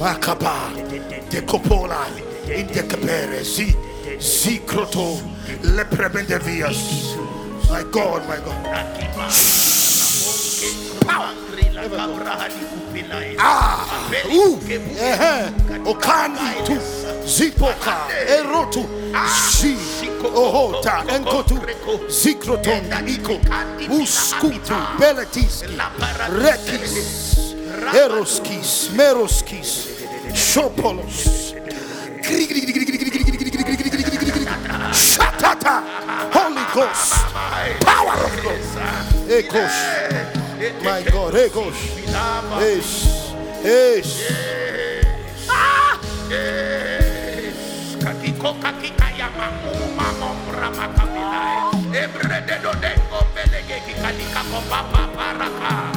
Makaba, decopola, indecapere, si, zicroto, leprebendevias. My God, my God. Ah, ooh, eh, okani tu, zipoka, erotu, si, ohota, enkotu, zikroton, iko, uskutu, beletiski, rekis, eroskis, meroskis, shopolos, shatata, Holy Ghost, power of God, ekos. My God, hey, gosh. Yes. Yes. Ah! Katiko kakika ya mamuma makabila. Ebrede do dengo belege kikanika kopapa paraka.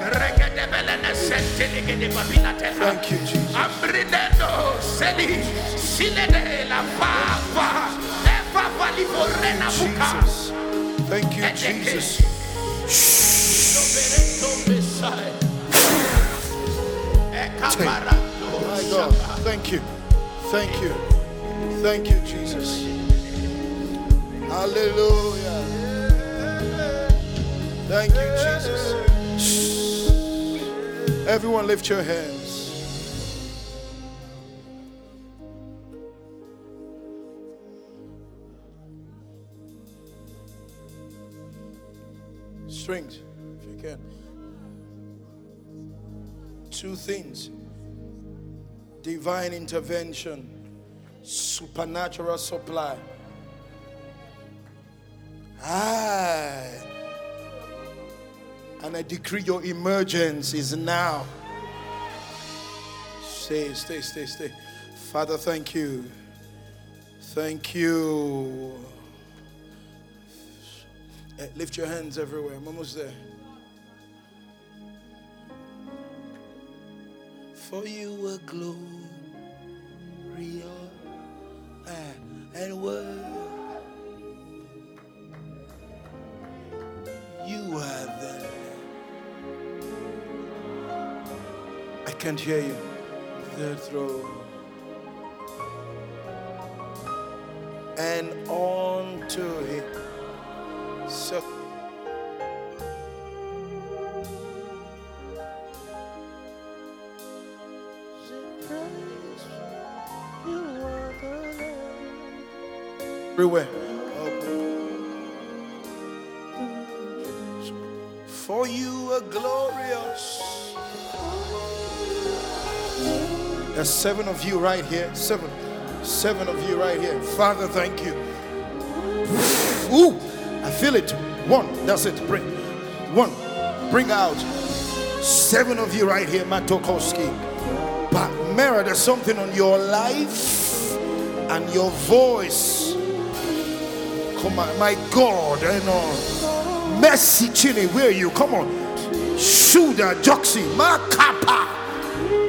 Regede belene sente legede babila teha. Thank you, Jesus. Ambrinendo seli silede la papa. Eva vali morena buka. Thank you, Jesus. My God. Thank you. Thank you. Thank you, Jesus. Hallelujah. Thank you, Jesus. Everyone, lift your hands. Strings, if you can. Two things divine intervention, supernatural supply. Aye. And I decree your emergence is now. Stay, stay, stay, stay. Father, thank you. Thank you. Eh, Lift your hands everywhere. I'm almost there. For you were glorious can't hear you. Third row. And onto it. So seven of you right here. Seven. Seven of you right here. Father, thank you. Ooh, I feel it. One. That's it. Bring. One. Bring out. Seven of you right here, Matokowski. But Mara, there's something on your life and your voice. Come on, my God, eh, I know. Mercy Chile, where are you? Come on. Shuda Joxi, Makapa,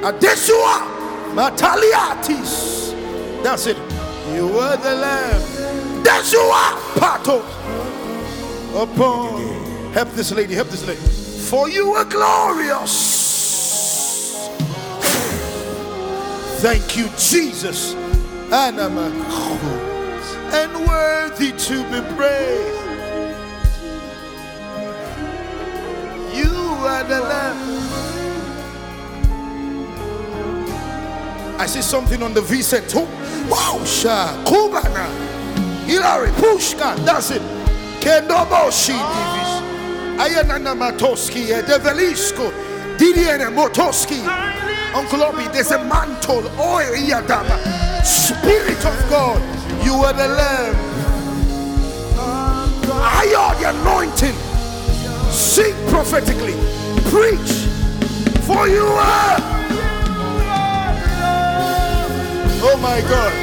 Adesua, Mataliatis. That's it. You were the Lamb. That's you are. Pato. Upon. Help this lady. Help this lady. For you are glorious. Thank you, Jesus. And I'm a *laughs* and worthy to be praised. You are the Lamb. I see something on the V set. Wow, Kubana, Hilary, Pushka, that's it. Kendoboshi Divis, Ayanana Matoski, eh, Develisko, Didier Motoski. Uncle Obi, there's a mantle, oil, Yadama, Spirit of God, you are the Lamb. I are the anointing. Sing prophetically, preach, for you are. Oh my God.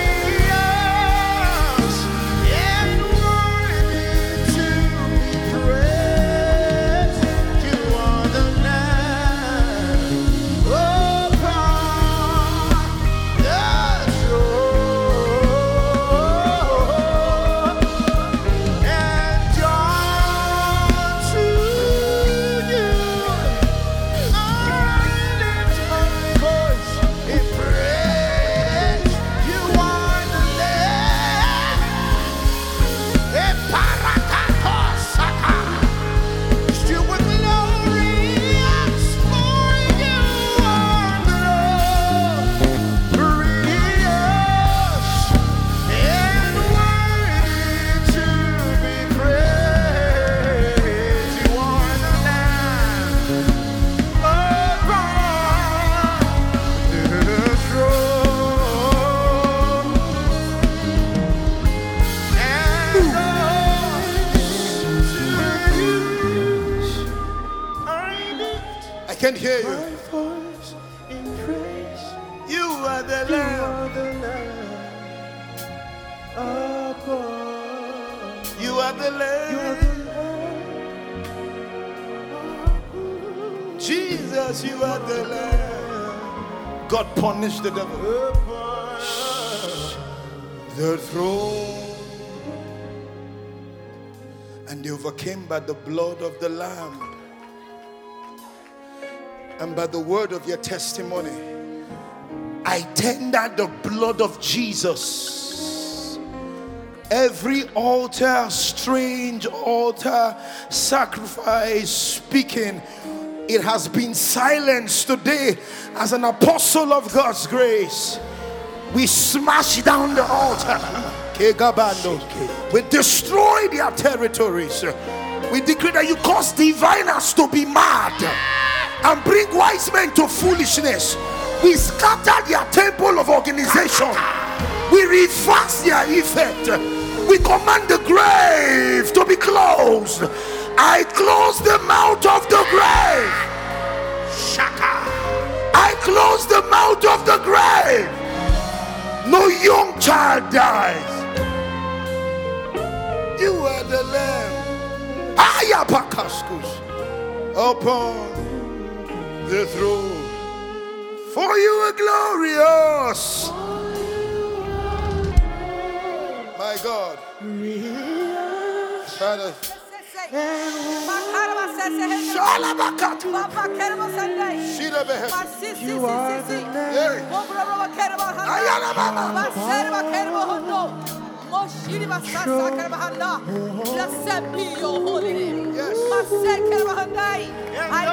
Overcame by the blood of the Lamb and by the word of your testimony, I tender the blood of Jesus. Every altar, strange altar, sacrifice, speaking, it has been silenced today as an apostle of God's grace. We smash down the altar. We destroy their territories. We decree that you cause diviners to be mad and bring wise men to foolishness. We scatter their temple of organization. We reverse their effect. We command the grave to be closed. I close the mouth of the grave. Shaka. I close the mouth of the grave. No young child dies. You are the Lamb. Ayapakaskus. Upon the throne. For you are glorious. My God. Father. You are the Blessed be your holy name. Yes. I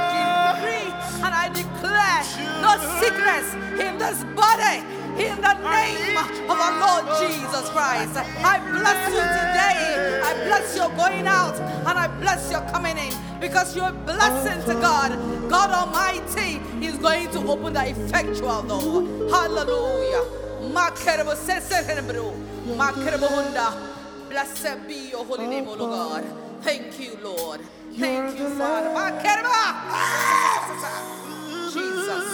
decree and I declare no sickness in this body in the name of our Lord Jesus Christ. I bless you today. I bless your going out and I bless your coming in because you're a blessing to God. God Almighty is going to open the effectual door. Hallelujah. Blessed be your holy name, O God. Thank you, Lord. Thank you, Father. Jesus.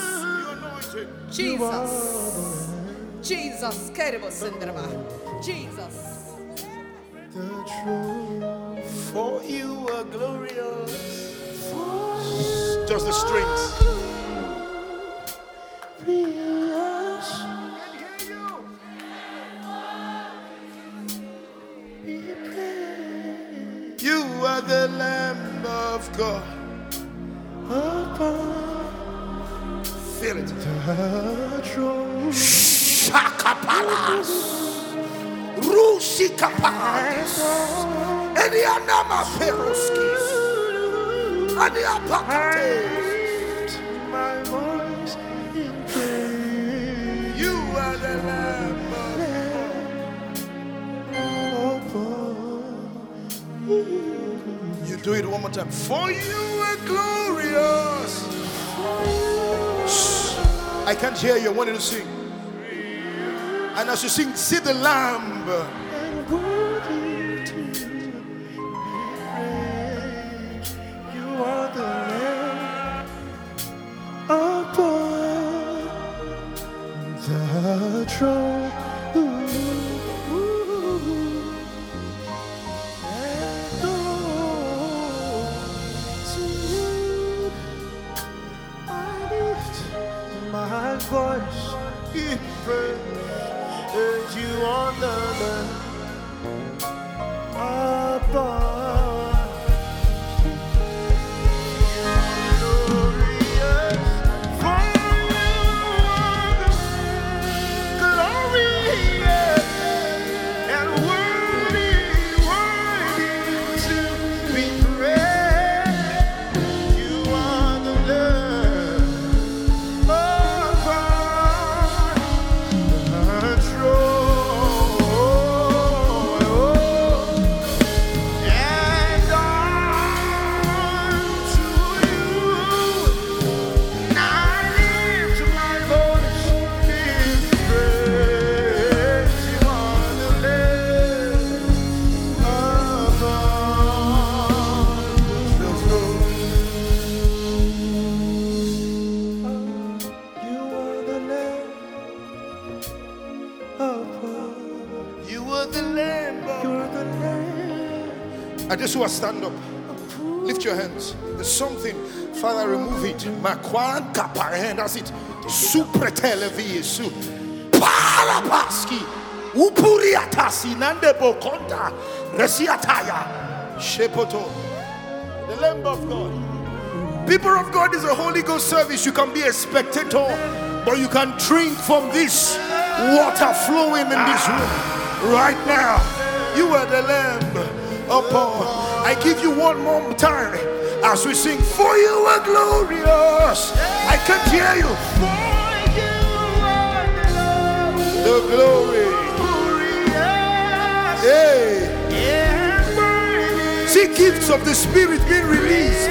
Jesus. Jesus. Jesus. Jesus. For you are glorious. Just the strings. The Lamb of God. Feel it. Shakapalas. Rusikapalas. Elianama Feroskis. Aniapakates. It one more time. For you are glorious. I can't hear you. I want you to sing. And as you sing, see the Lamb. Just want to stand up. Lift your hands. There's something. Father, remove it. That's it. Supretelevi su. Parapaski. Upuriatasi nande bokonda. Resiataya. Shepoto. The Lamb of God. People of God is a Holy Ghost service. You can be a spectator, but you can drink from this water flowing in this room right now. You are the Lamb upon. I give you one more time as we sing, For you are glorious. I can't hear you. The glory. Hey. See gifts of the Spirit being released.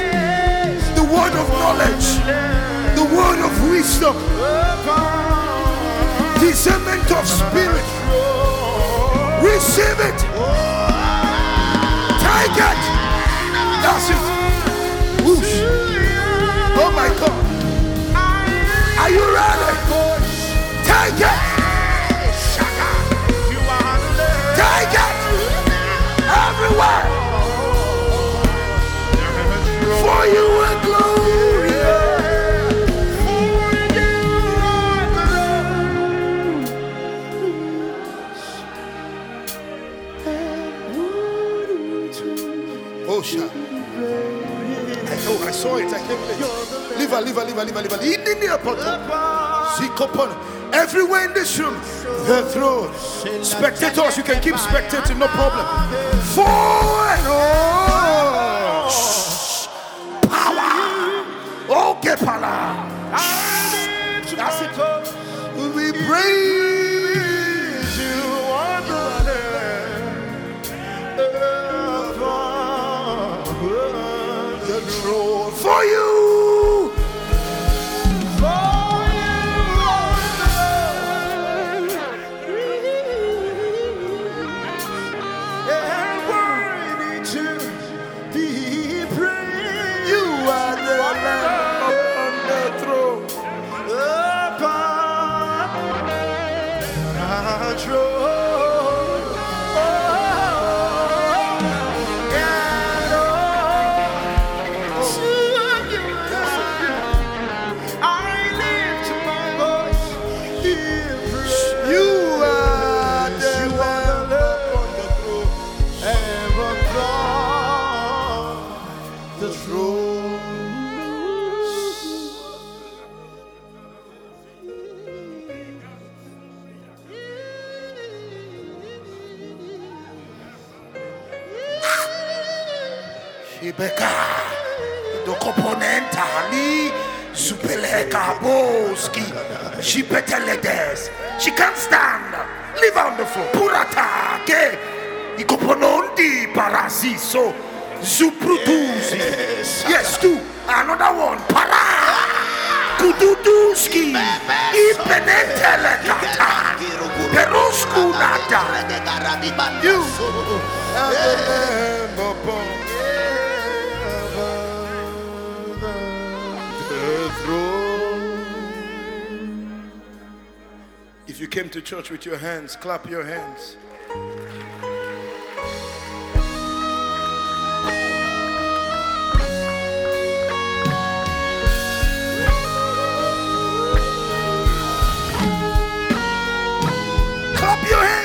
The word of knowledge. The word of wisdom. Discernment of spirit. Receive it. It. That's it. Whoosh. Oh my God. Are you ready? Take it. Take it. Everywhere. For you saw it. I can't believe Live, live, live, live, live, live. In the near Zikopon. Everywhere in this room, the throne. Spectators, you can keep spectating, no problem. Forward. Oh. Power. Okay, Pala. That's it. We praise She peteledes. She can't stand. Live on the floor. Purata. Ke. Eh? Ikoponondi parasiso. Zuprutuzi. Yes, two. Another one. Para. Kududuski. Ipenetelekata. Peruskunata. You. Eh, you came to church with your hands, clap your hands. Clap your hands.